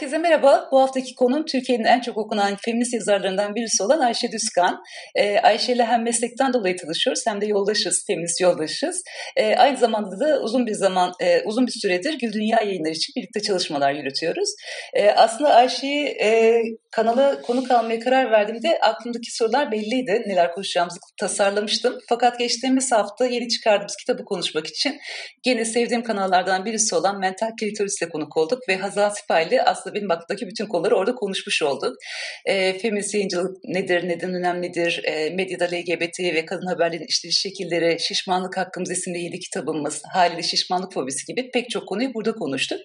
Herkese merhaba. Bu haftaki konum Türkiye'nin en çok okunan feminist yazarlarından birisi olan Ayşe Düzkan. Ee, Ayşe ile hem meslekten dolayı tanışıyoruz hem de yoldaşız, feminist yoldaşız. Ee, aynı zamanda da uzun bir zaman, e, uzun bir süredir Gül Dünya yayınları için birlikte çalışmalar yürütüyoruz. Ee, aslında Ayşe'yi e, kanala konuk almaya karar verdiğimde aklımdaki sorular belliydi. Neler konuşacağımızı tasarlamıştım. Fakat geçtiğimiz hafta yeni çıkardığımız kitabı konuşmak için gene sevdiğim kanallardan birisi olan Mental Klitoris ile konuk olduk ve Hazal Sipay'la aslında benim aklımdaki bütün konuları orada konuşmuş olduk. E, feminist yayıncılık nedir, neden önemlidir, e, medyada LGBT ve kadın haberlerin işleyiş şekilleri, Şişmanlık Hakkımız isimli yeni kitabımız, haliyle şişmanlık fobisi gibi pek çok konuyu burada konuştuk.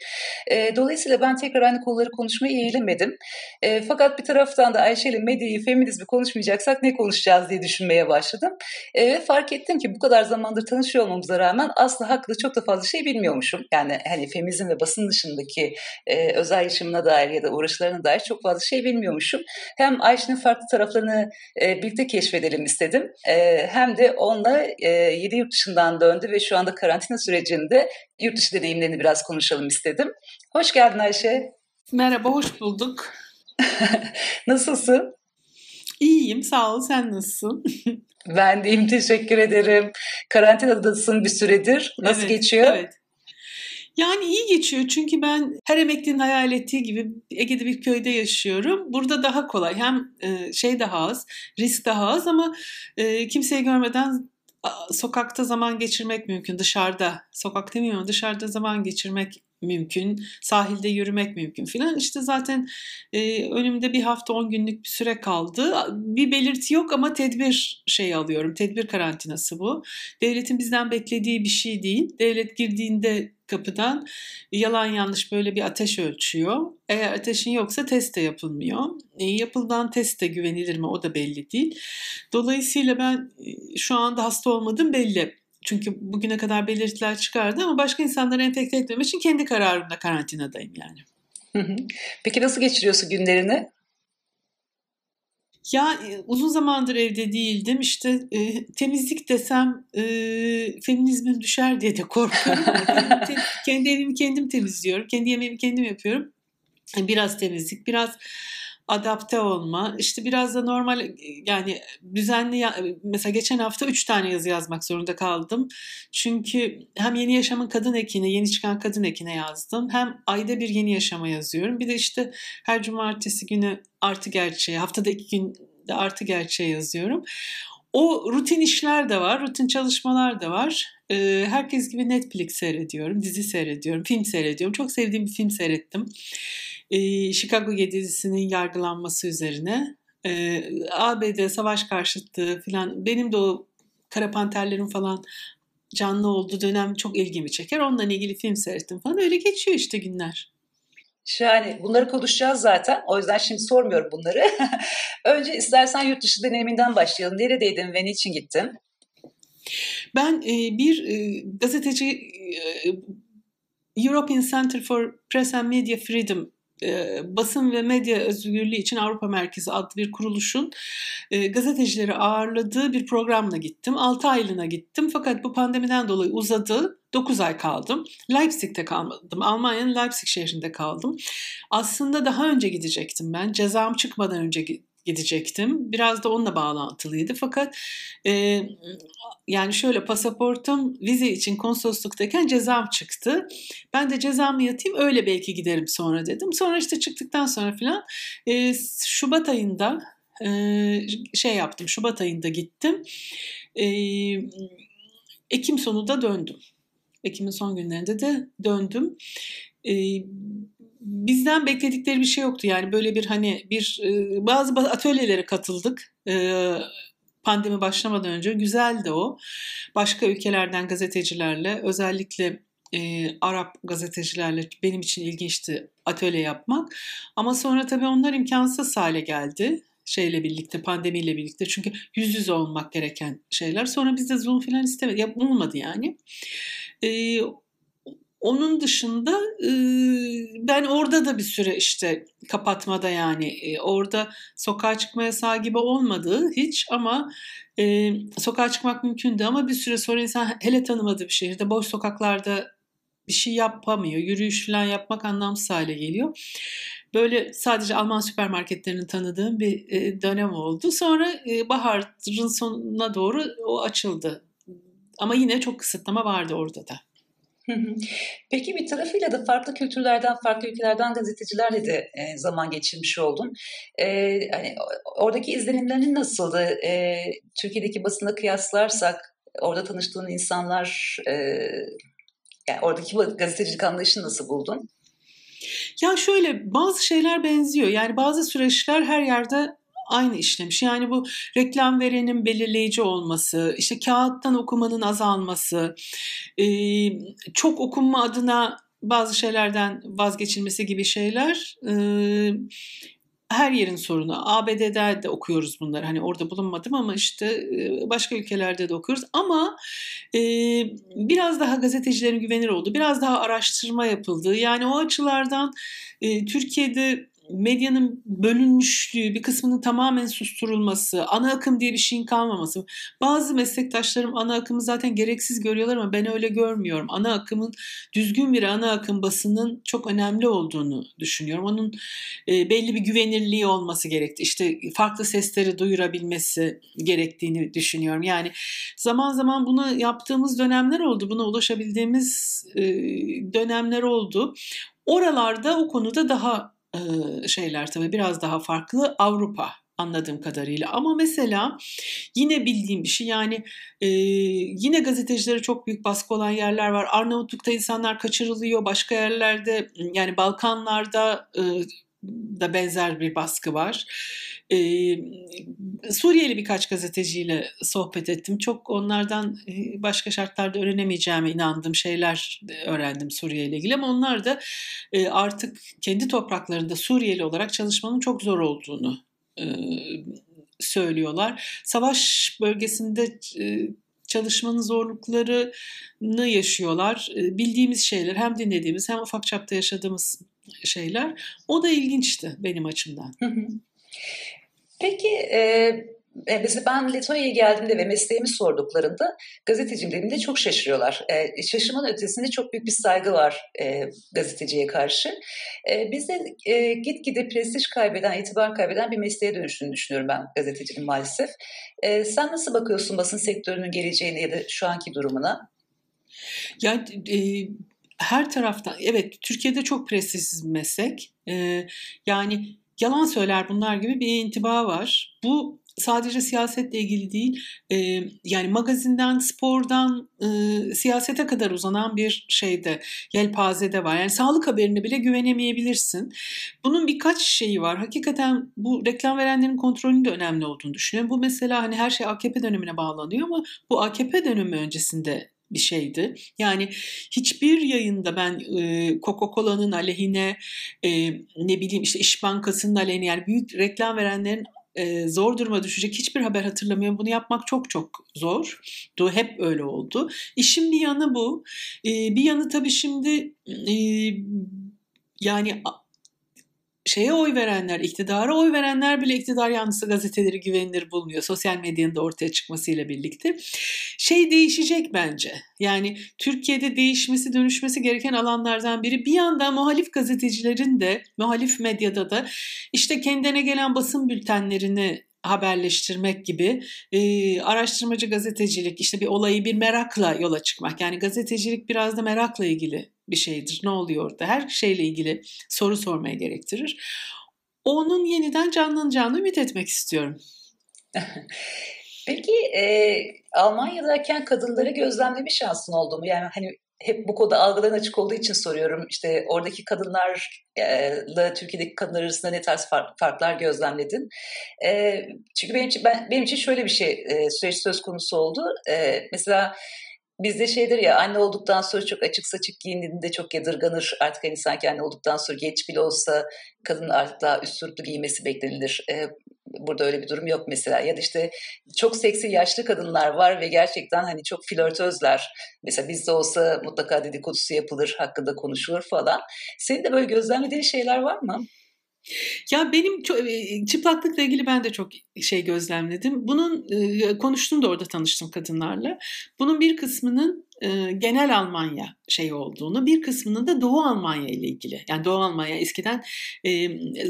E, dolayısıyla ben tekrar aynı konuları konuşmaya eğilemedim. E, fakat bir taraftan da Ayşe ile medyayı, feminizmi konuşmayacaksak ne konuşacağız diye düşünmeye başladım. E, ve fark ettim ki bu kadar zamandır tanışıyor olmamıza rağmen aslında hakkında çok da fazla şey bilmiyormuşum. Yani hani feminizm ve basın dışındaki e, özel yaşamına dair ya da uğraşlarına dair çok fazla şey bilmiyormuşum. Hem Ayşe'nin farklı taraflarını e, birlikte keşfedelim istedim. E, hem de onunla e, yedi yurt dışından döndü ve şu anda karantina sürecinde yurt dışı deneyimlerini biraz konuşalım istedim. Hoş geldin Ayşe. Merhaba, hoş bulduk. Nasılsın? İyiyim, sağ ol. Sen nasılsın? ben deyim, teşekkür ederim. Karantinadasın bir süredir. Nasıl evet, geçiyor? Evet. Yani iyi geçiyor çünkü ben her emeklinin hayal ettiği gibi Ege'de bir köyde yaşıyorum. Burada daha kolay. Hem e, şey daha az, risk daha az ama e, kimseyi görmeden sokakta zaman geçirmek mümkün. Dışarıda, sokak demiyorum dışarıda zaman geçirmek mümkün, sahilde yürümek mümkün filan. İşte zaten e, önümde bir hafta 10 günlük bir süre kaldı. Bir belirti yok ama tedbir şey alıyorum. Tedbir karantinası bu. Devletin bizden beklediği bir şey değil. Devlet girdiğinde kapıdan yalan yanlış böyle bir ateş ölçüyor. Eğer ateşin yoksa test de yapılmıyor. E, yapılan test de güvenilir mi o da belli değil. Dolayısıyla ben e, şu anda hasta olmadım belli. Çünkü bugüne kadar belirtiler çıkardı ama başka insanları enfekte etmemek için kendi kararımda karantinadayım yani. Peki nasıl geçiriyorsun günlerini? Ya e, uzun zamandır evde değildim. İşte e, temizlik desem e, feminizmin düşer diye de korkuyorum. kendi evimi kendim temizliyorum. Kendi yemeğimi kendim yapıyorum. Biraz temizlik, biraz adapte olma, işte biraz da normal e, yani düzenli mesela geçen hafta 3 tane yazı yazmak zorunda kaldım. Çünkü hem Yeni Yaşamın Kadın Ekine, yeni çıkan Kadın Ekine yazdım. Hem ayda bir Yeni Yaşama yazıyorum. Bir de işte her cumartesi günü Artı Gerçeği, haftada iki gün de Artı Gerçeği yazıyorum. O rutin işler de var, rutin çalışmalar da var. Herkes gibi Netflix seyrediyorum, dizi seyrediyorum, film seyrediyorum. Çok sevdiğim bir film seyrettim e, Chicago Gedisi'nin yargılanması üzerine. E, ABD savaş karşıtı falan benim de o Kara Panterlerin falan canlı olduğu dönem çok ilgimi çeker. Onunla ilgili film seyrettim falan. Öyle geçiyor işte günler. Şahane. Bunları konuşacağız zaten. O yüzden şimdi sormuyorum bunları. Önce istersen yurt dışı deneyiminden başlayalım. Neredeydin ve niçin gittin? Ben e, bir e, gazeteci e, European Center for Press and Media Freedom e, basın ve medya özgürlüğü için Avrupa Merkezi adlı bir kuruluşun e, gazetecileri ağırladığı bir programla gittim. 6 aylığına gittim fakat bu pandemiden dolayı uzadı. 9 ay kaldım. Leipzig'te kalmadım. Almanya'nın Leipzig şehrinde kaldım. Aslında daha önce gidecektim ben. Cezam çıkmadan önce gidecektim. Biraz da onunla bağlantılıydı. Fakat e, yani şöyle pasaportum vize için konsolosluktayken cezam çıktı. Ben de cezamı yatayım öyle belki giderim sonra dedim. Sonra işte çıktıktan sonra filan e, Şubat ayında e, şey yaptım. Şubat ayında gittim. E, Ekim sonu da döndüm. Ekim'in son günlerinde de döndüm. E, bizden bekledikleri bir şey yoktu. Yani böyle bir hani bir e, bazı atölyelere katıldık e, pandemi başlamadan önce. Güzeldi o. Başka ülkelerden gazetecilerle özellikle e, Arap gazetecilerle benim için ilginçti atölye yapmak. Ama sonra tabii onlar imkansız hale geldi şeyle birlikte pandemiyle birlikte. Çünkü yüz yüze olmak gereken şeyler. Sonra biz de Zoom falan istemedik yapılmadı yani. E, onun dışında ben orada da bir süre işte kapatmada yani orada sokağa çıkma yasağı gibi olmadı hiç ama sokağa çıkmak mümkündü ama bir süre sonra insan hele tanımadığı bir şehirde boş sokaklarda bir şey yapamıyor. Yürüyüş falan yapmak anlamsız hale geliyor. böyle sadece Alman süpermarketlerinin tanıdığım bir e, dönem oldu. Sonra e, baharın sonuna doğru o açıldı. Ama yine çok kısıtlama vardı orada da. Peki bir tarafıyla da farklı kültürlerden, farklı ülkelerden gazetecilerle de e, zaman geçirmiş oldun. E, hani oradaki izlenimlerin nasıldı? E, Türkiye'deki basına kıyaslarsak orada tanıştığın insanlar, e, yani oradaki gazetecilik anlayışını nasıl buldun? Ya şöyle bazı şeyler benziyor. Yani bazı süreçler her yerde aynı işlemiş. Yani bu reklam verenin belirleyici olması, işte kağıttan okumanın azalması, çok okunma adına bazı şeylerden vazgeçilmesi gibi şeyler her yerin sorunu. ABD'de de okuyoruz bunları. Hani orada bulunmadım ama işte başka ülkelerde de okuyoruz. Ama e, biraz daha gazetecilerin güvenir oldu. Biraz daha araştırma yapıldı. Yani o açılardan e, Türkiye'de medyanın bölünmüşlüğü, bir kısmının tamamen susturulması, ana akım diye bir şeyin kalmaması. Bazı meslektaşlarım ana akımı zaten gereksiz görüyorlar ama ben öyle görmüyorum. Ana akımın düzgün bir ana akım basının çok önemli olduğunu düşünüyorum. Onun e, belli bir güvenirliği olması gerekti. İşte farklı sesleri duyurabilmesi gerektiğini düşünüyorum. Yani zaman zaman bunu yaptığımız dönemler oldu. Buna ulaşabildiğimiz e, dönemler oldu. Oralarda o konuda daha şeyler tabii biraz daha farklı Avrupa anladığım kadarıyla. Ama mesela yine bildiğim bir şey yani e, yine gazetecilere çok büyük baskı olan yerler var. Arnavutluk'ta insanlar kaçırılıyor. Başka yerlerde yani Balkanlarda e, da benzer bir baskı var. Ee, Suriyeli birkaç gazeteciyle sohbet ettim. Çok onlardan başka şartlarda öğrenemeyeceğime inandığım şeyler öğrendim Suriye ile ilgili ama onlar da artık kendi topraklarında Suriyeli olarak çalışmanın çok zor olduğunu söylüyorlar. Savaş bölgesinde çalışmanın zorluklarını yaşıyorlar. Bildiğimiz şeyler hem dinlediğimiz hem ufak çapta yaşadığımız şeyler. O da ilginçti benim açımdan. Peki e, mesela ben Letonya'ya geldiğimde ve mesleğimi sorduklarında gazeteciyim dediğimde çok şaşırıyorlar. E, şaşırmanın ötesinde çok büyük bir saygı var e, gazeteciye karşı. E, bizde e, gitgide prestij kaybeden, itibar kaybeden bir mesleğe dönüştüğünü düşünüyorum ben gazeteciliğin maalesef. E, sen nasıl bakıyorsun basın sektörünün geleceğine ya da şu anki durumuna? Ya e, her taraftan evet Türkiye'de çok prestijsiz bir meslek. E, yani yalan söyler bunlar gibi bir intiba var. Bu sadece siyasetle ilgili değil, e, yani magazinden, spordan, e, siyasete kadar uzanan bir şeyde, yelpazede var. Yani sağlık haberine bile güvenemeyebilirsin. Bunun birkaç şeyi var. Hakikaten bu reklam verenlerin kontrolünün de önemli olduğunu düşünüyorum. Bu mesela hani her şey AKP dönemine bağlanıyor ama bu AKP dönemi öncesinde bir şeydi. Yani hiçbir yayında ben e, Coca-Cola'nın aleyhine e, ne bileyim işte İş Bankası'nın aleyhine yani büyük reklam verenlerin e, zor duruma düşecek hiçbir haber hatırlamıyorum. Bunu yapmak çok çok zor. Hep öyle oldu. İşin bir yanı bu. E, bir yanı tabii şimdi e, yani şeye oy verenler, iktidara oy verenler bile iktidar yanlısı gazeteleri güvenilir bulmuyor. Sosyal medyanın da ortaya çıkmasıyla birlikte. Şey değişecek bence. Yani Türkiye'de değişmesi, dönüşmesi gereken alanlardan biri. Bir yandan muhalif gazetecilerin de, muhalif medyada da işte kendine gelen basın bültenlerini haberleştirmek gibi e, araştırmacı gazetecilik işte bir olayı bir merakla yola çıkmak yani gazetecilik biraz da merakla ilgili bir şeydir ne oluyor orada her şeyle ilgili soru sormaya gerektirir onun yeniden canlanacağını ümit etmek istiyorum. Peki e, Almanya'dayken kadınları gözlemleme şansın oldu mu? Yani hani hep bu konuda algıların açık olduğu için soruyorum. İşte oradaki kadınlarla Türkiye'deki kadınlar arasında ne tarz farklar gözlemledin? E, çünkü benim için, ben, benim için şöyle bir şey e, süreç söz konusu oldu. E, mesela Bizde şeydir ya anne olduktan sonra çok açık saçık giyindiğinde çok yadırganır. Artık hani sanki anne olduktan sonra geç bile olsa kadın artık daha üst sürtü giymesi beklenilir. Ee, burada öyle bir durum yok mesela. Ya da işte çok seksi yaşlı kadınlar var ve gerçekten hani çok flörtözler. Mesela bizde olsa mutlaka dedikodusu yapılır, hakkında konuşulur falan. Senin de böyle gözlemlediğin şeyler var mı? Ya benim çok, çıplaklıkla ilgili ben de çok şey gözlemledim. Bunun konuştum da orada tanıştım kadınlarla. Bunun bir kısmının genel Almanya şey olduğunu, bir kısmının da Doğu Almanya ile ilgili. Yani Doğu Almanya eskiden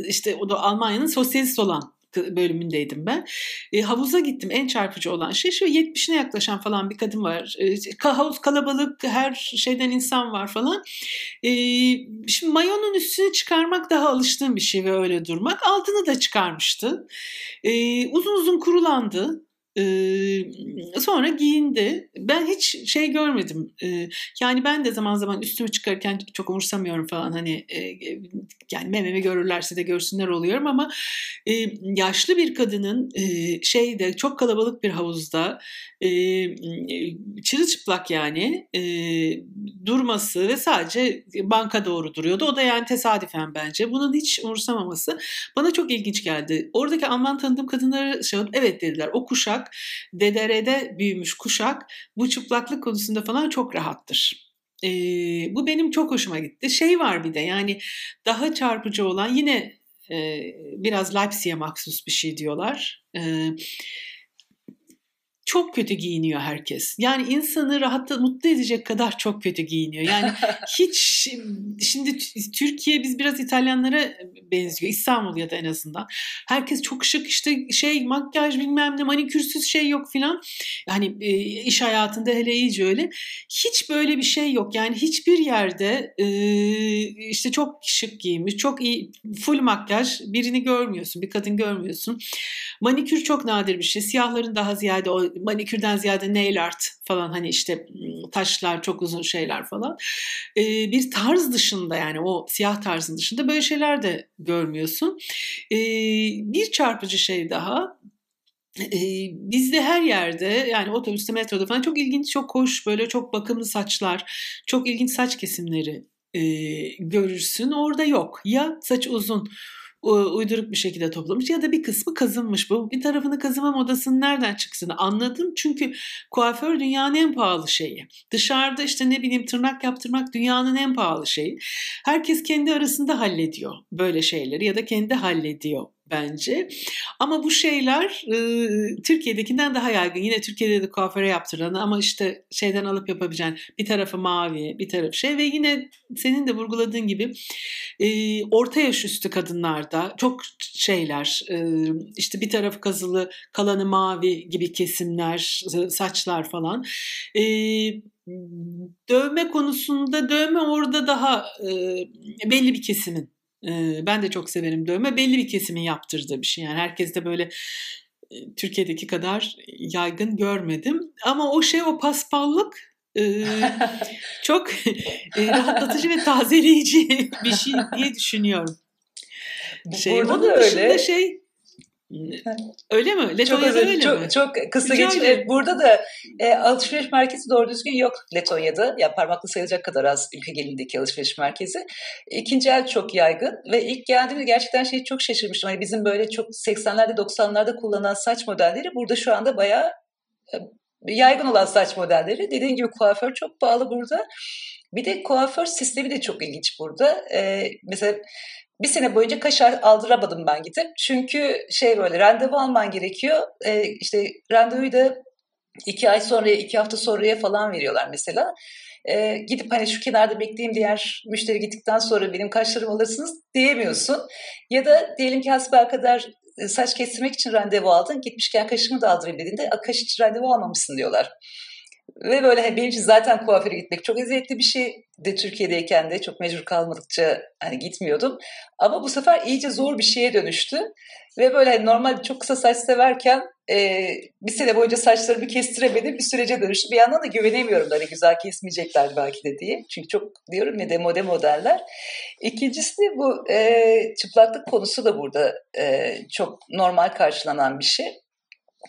işte o da Almanya'nın sosyalist olan bölümündeydim ben. E, havuza gittim. En çarpıcı olan şey şu 70'ine yaklaşan falan bir kadın var. E, havuz kalabalık, her şeyden insan var falan. E, şimdi mayonun üstünü çıkarmak daha alıştığım bir şey ve öyle durmak. Altını da çıkarmıştı. E, uzun uzun kurulandı. Ee, sonra giyindi. Ben hiç şey görmedim. Ee, yani ben de zaman zaman üstümü çıkarken çok umursamıyorum falan. Hani e, yani mememi görürlerse de görsünler oluyorum ama e, yaşlı bir kadının e, şeyde çok kalabalık bir havuzda e, çırılçıplak yani e, durması ve sadece banka doğru duruyordu. O da yani tesadüfen bence. Bunun hiç umursamaması bana çok ilginç geldi. Oradaki Alman tanıdığım kadınları şey evet dediler. O kuşak DDR'de büyümüş kuşak bu çıplaklık konusunda falan çok rahattır. E, bu benim çok hoşuma gitti. Şey var bir de yani daha çarpıcı olan yine e, biraz Leipzig'e maksus bir şey diyorlar. E, çok kötü giyiniyor herkes. Yani insanı rahatla mutlu edecek kadar çok kötü giyiniyor. Yani hiç şimdi Türkiye biz biraz İtalyanlara benziyor. İstanbul ya da en azından. Herkes çok şık işte şey makyaj bilmem ne manikürsüz şey yok filan. Yani e, iş hayatında hele iyice öyle. Hiç böyle bir şey yok. Yani hiçbir yerde e, işte çok şık giymiş, çok iyi full makyaj birini görmüyorsun. Bir kadın görmüyorsun. Manikür çok nadir bir şey. Siyahların daha ziyade o manikürden ziyade nail art falan hani işte taşlar çok uzun şeyler falan. Ee, bir tarz dışında yani o siyah tarzın dışında böyle şeyler de görmüyorsun. Ee, bir çarpıcı şey daha bizde her yerde yani otobüste metroda falan çok ilginç çok hoş böyle çok bakımlı saçlar çok ilginç saç kesimleri e, görürsün orada yok ya saç uzun uyduruk bir şekilde toplamış ya da bir kısmı kazınmış. Bu bir tarafını kazıma modasının nereden çıksını anladım. Çünkü kuaför dünyanın en pahalı şeyi. Dışarıda işte ne bileyim tırnak yaptırmak dünyanın en pahalı şeyi. Herkes kendi arasında hallediyor böyle şeyleri ya da kendi hallediyor bence. Ama bu şeyler e, Türkiye'dekinden daha yaygın. Yine Türkiye'de de kuaföre yaptıran ama işte şeyden alıp yapabileceğin bir tarafı mavi, bir tarafı şey ve yine senin de vurguladığın gibi e, orta yaş üstü kadınlarda çok şeyler e, işte bir tarafı kazılı, kalanı mavi gibi kesimler, saçlar falan. E, dövme konusunda dövme orada daha e, belli bir kesimin ben de çok severim dövme. Belli bir kesimin yaptırdığı bir şey. Yani herkes de böyle Türkiye'deki kadar yaygın görmedim. Ama o şey o paspallık çok rahatlatıcı ve tazeleyici bir şey diye düşünüyorum. Şey, Burada da öyle. şey Öyle mi? Letonya'da çok öyle çok, mi? Çok kısa geçeyim. burada da e, alışveriş merkezi doğru düzgün yok Letonya'da. Ya parmakla sayılacak kadar az ülke gelindeki alışveriş merkezi. İkinci el çok yaygın ve ilk geldiğimde gerçekten şeyi çok şaşırmıştım. Hani bizim böyle çok 80'lerde 90'larda kullanılan saç modelleri burada şu anda bayağı e, yaygın olan saç modelleri. Dediğim gibi kuaför çok pahalı burada. Bir de kuaför sistemi de çok ilginç burada. Ee, mesela bir sene boyunca kaş aldıramadım ben gidip. Çünkü şey böyle randevu alman gerekiyor. Ee, işte randevuyu da iki ay sonraya, iki hafta sonraya falan veriyorlar mesela. Ee, gidip hani şu kenarda bekleyeyim diğer müşteri gittikten sonra benim kaşlarımı alırsınız diyemiyorsun. Ya da diyelim ki kadar e, saç kestirmek için randevu aldın. Gitmişken kaşımı da aldırayım dediğinde kaş için randevu almamışsın diyorlar. Ve böyle hani benim için zaten kuaföre gitmek çok eziyetli bir şey de Türkiye'deyken de çok mecbur kalmadıkça hani gitmiyordum. Ama bu sefer iyice zor bir şeye dönüştü. Ve böyle hani normal çok kısa saç severken e, bir sene boyunca saçlarımı kestiremedim bir sürece dönüştü. Bir yandan da güvenemiyorum da hani güzel kesmeyecekler belki de diye. Çünkü çok diyorum ya demode modeller. İkincisi bu e, çıplaklık konusu da burada e, çok normal karşılanan bir şey.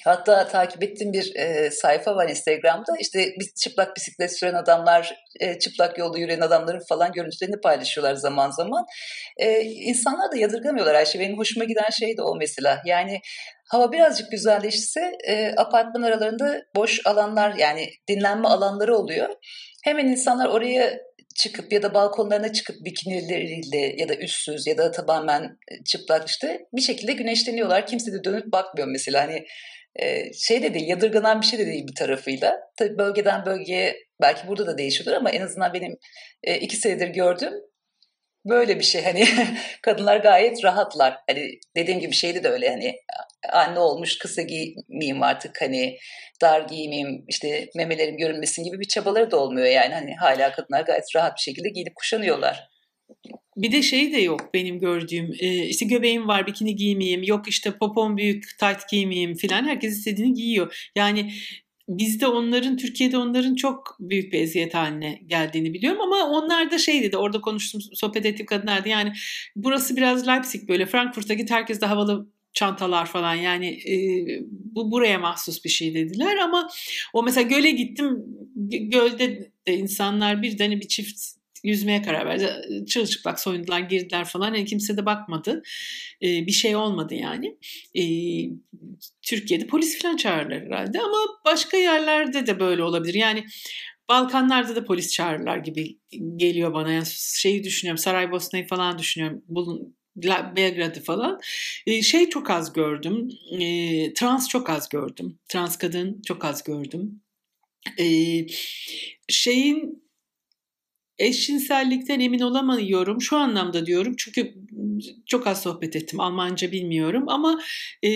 Hatta takip ettiğim bir e, sayfa var Instagram'da. İşte çıplak bisiklet süren adamlar, e, çıplak yolda yürüyen adamların falan görüntülerini paylaşıyorlar zaman zaman. E, insanlar da yadırgamıyorlar Ayşe. Benim hoşuma giden şey de o mesela. Yani hava birazcık güzelleşse e, apartman aralarında boş alanlar yani dinlenme alanları oluyor. Hemen insanlar oraya çıkıp ya da balkonlarına çıkıp bikinileriyle ya da üstsüz ya da tamamen çıplak işte bir şekilde güneşleniyorlar. Kimse de dönüp bakmıyor mesela. Hani şey de değil, yadırganan bir şey de değil bir tarafıyla. Tabii bölgeden bölgeye belki burada da değişiyordur ama en azından benim iki senedir gördüğüm böyle bir şey hani kadınlar gayet rahatlar. Hani dediğim gibi şeyde de öyle hani anne olmuş kısa giymeyeyim artık hani dar giymeyeyim işte memelerim görünmesin gibi bir çabaları da olmuyor yani hani hala kadınlar gayet rahat bir şekilde giyinip kuşanıyorlar. Bir de şey de yok benim gördüğüm işte göbeğim var bikini giymeyeyim yok işte popom büyük tight giymeyeyim filan herkes istediğini giyiyor. Yani bizde onların Türkiye'de onların çok büyük bir eziyet haline geldiğini biliyorum ama onlar da şey dedi orada konuştum sohbet ettiğim kadınlardı yani burası biraz Leipzig böyle Frankfurt'a git herkes de havalı çantalar falan yani e, bu buraya mahsus bir şey dediler ama o mesela göle gittim gölde de insanlar birden bir çift yüzmeye karar verdi. Çırılçıplak soyundular, girdiler falan. Yani kimse de bakmadı. E, bir şey olmadı yani. E, Türkiye'de polis falan çağırırlar herhalde ama başka yerlerde de böyle olabilir. Yani Balkanlarda da polis çağırırlar gibi geliyor bana. Yani şeyi düşünüyorum, Saraybosna'yı falan düşünüyorum. Bulun, Belgrad'ı falan. Şey çok az gördüm. Trans çok az gördüm. Trans kadın çok az gördüm. Şeyin eşcinsellikten emin olamıyorum. Şu anlamda diyorum çünkü çok az sohbet ettim. Almanca bilmiyorum ama e,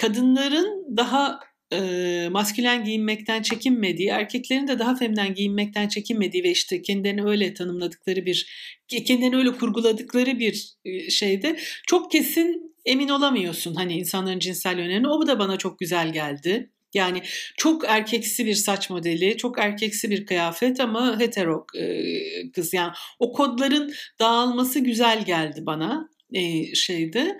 kadınların daha e, maskülen giyinmekten çekinmediği, erkeklerin de daha feminen giyinmekten çekinmediği ve işte kendilerini öyle tanımladıkları bir, kendilerini öyle kurguladıkları bir şeyde çok kesin emin olamıyorsun hani insanların cinsel yönlerini. O da bana çok güzel geldi. Yani çok erkeksi bir saç modeli, çok erkeksi bir kıyafet ama hetero e, kız. Yani o kodların dağılması güzel geldi bana e, şeyde.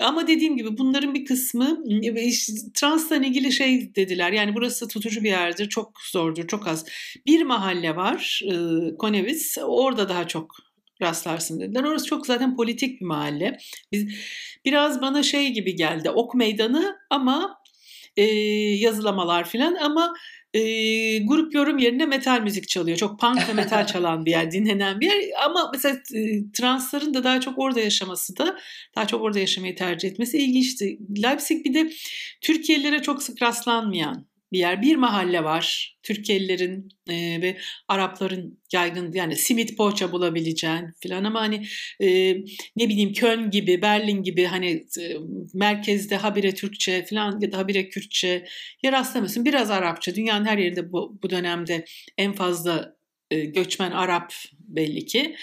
Ama dediğim gibi bunların bir kısmı işte, transla ilgili şey dediler. Yani burası tutucu bir yerdir, çok zordur, çok az. Bir mahalle var, e, Konevis. Orada daha çok rastlarsın dediler. Orası çok zaten politik bir mahalle. Biz biraz bana şey gibi geldi. Ok meydanı ama e, yazılamalar filan ama e, grup yorum yerine metal müzik çalıyor. Çok punk ve metal çalan bir yer, dinlenen bir yer. Ama mesela e, transların da daha çok orada yaşaması da, daha çok orada yaşamayı tercih etmesi ilginçti. Leipzig bir de Türkiye'lilere çok sık rastlanmayan bir yer. Bir mahalle var. Türkiye'lilerin e, ve Arapların yaygın yani simit poğaça bulabileceğin filan ama hani e, ne bileyim Köln gibi, Berlin gibi hani e, merkezde habire Türkçe filan ya da habire Kürtçe yer rastlamasın. Biraz Arapça. Dünyanın her yerinde bu, bu dönemde en fazla e, göçmen Arap belli ki.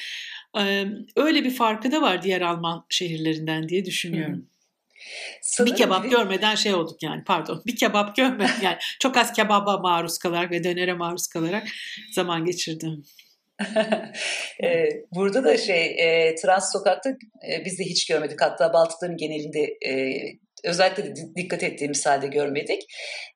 E, öyle bir farkı da var diğer Alman şehirlerinden diye düşünüyorum. Hı. Sanırım bir kebap bir... görmeden şey olduk yani pardon bir kebap görmeden yani çok az kebaba maruz kalarak ve dönere maruz kalarak zaman geçirdim. ee, burada da şey e, trans sokakta e, biz de hiç görmedik hatta Baltıkların genelinde e, özellikle de dikkat ettiğimiz halde görmedik.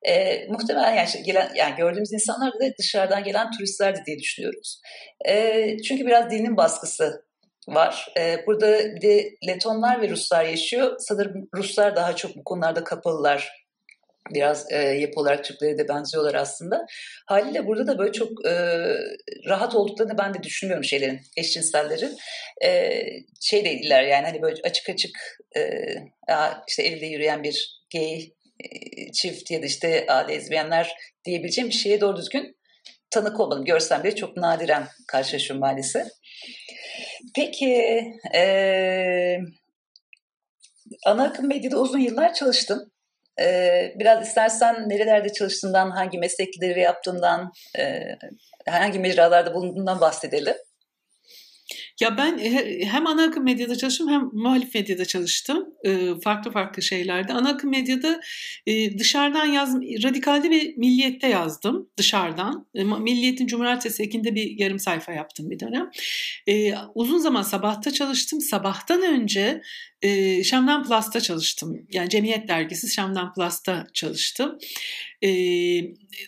E, muhtemelen yani, gelen, yani gördüğümüz insanlar da dışarıdan gelen turistlerdi diye düşünüyoruz. E, çünkü biraz dinin baskısı var. E, burada bir de Letonlar ve Ruslar yaşıyor. Sanırım Ruslar daha çok bu konularda kapalılar. Biraz e, yapı olarak Türklere de benziyorlar aslında. Haliyle burada da böyle çok e, rahat olduklarını ben de düşünmüyorum şeylerin, eşcinsellerin. E, şey değiller yani hani böyle açık açık e, işte elde yürüyen bir gay e, çift ya da işte a, lezbiyenler diyebileceğim bir şeye doğru düzgün tanık olmadım. Görsem bile çok nadiren karşılaşıyorum maalesef. Peki, e, ana akım medyada uzun yıllar çalıştım. E, biraz istersen nerelerde çalıştığından, hangi meslekleri yaptığından, e, hangi mecralarda bulunduğundan bahsedelim. Ya ben hem ana akım medyada çalıştım hem muhalif medyada çalıştım. Farklı farklı şeylerde. Ana akım medyada dışarıdan yazdım. Radikalde ve Milliyet'te yazdım dışarıdan. Milliyet'in Cumhuriyet ekinde bir yarım sayfa yaptım bir dönem. Uzun zaman sabahta çalıştım. Sabahtan önce Şam'dan Plus'ta çalıştım. Yani Cemiyet Dergisi Şam'dan Plus'ta çalıştım.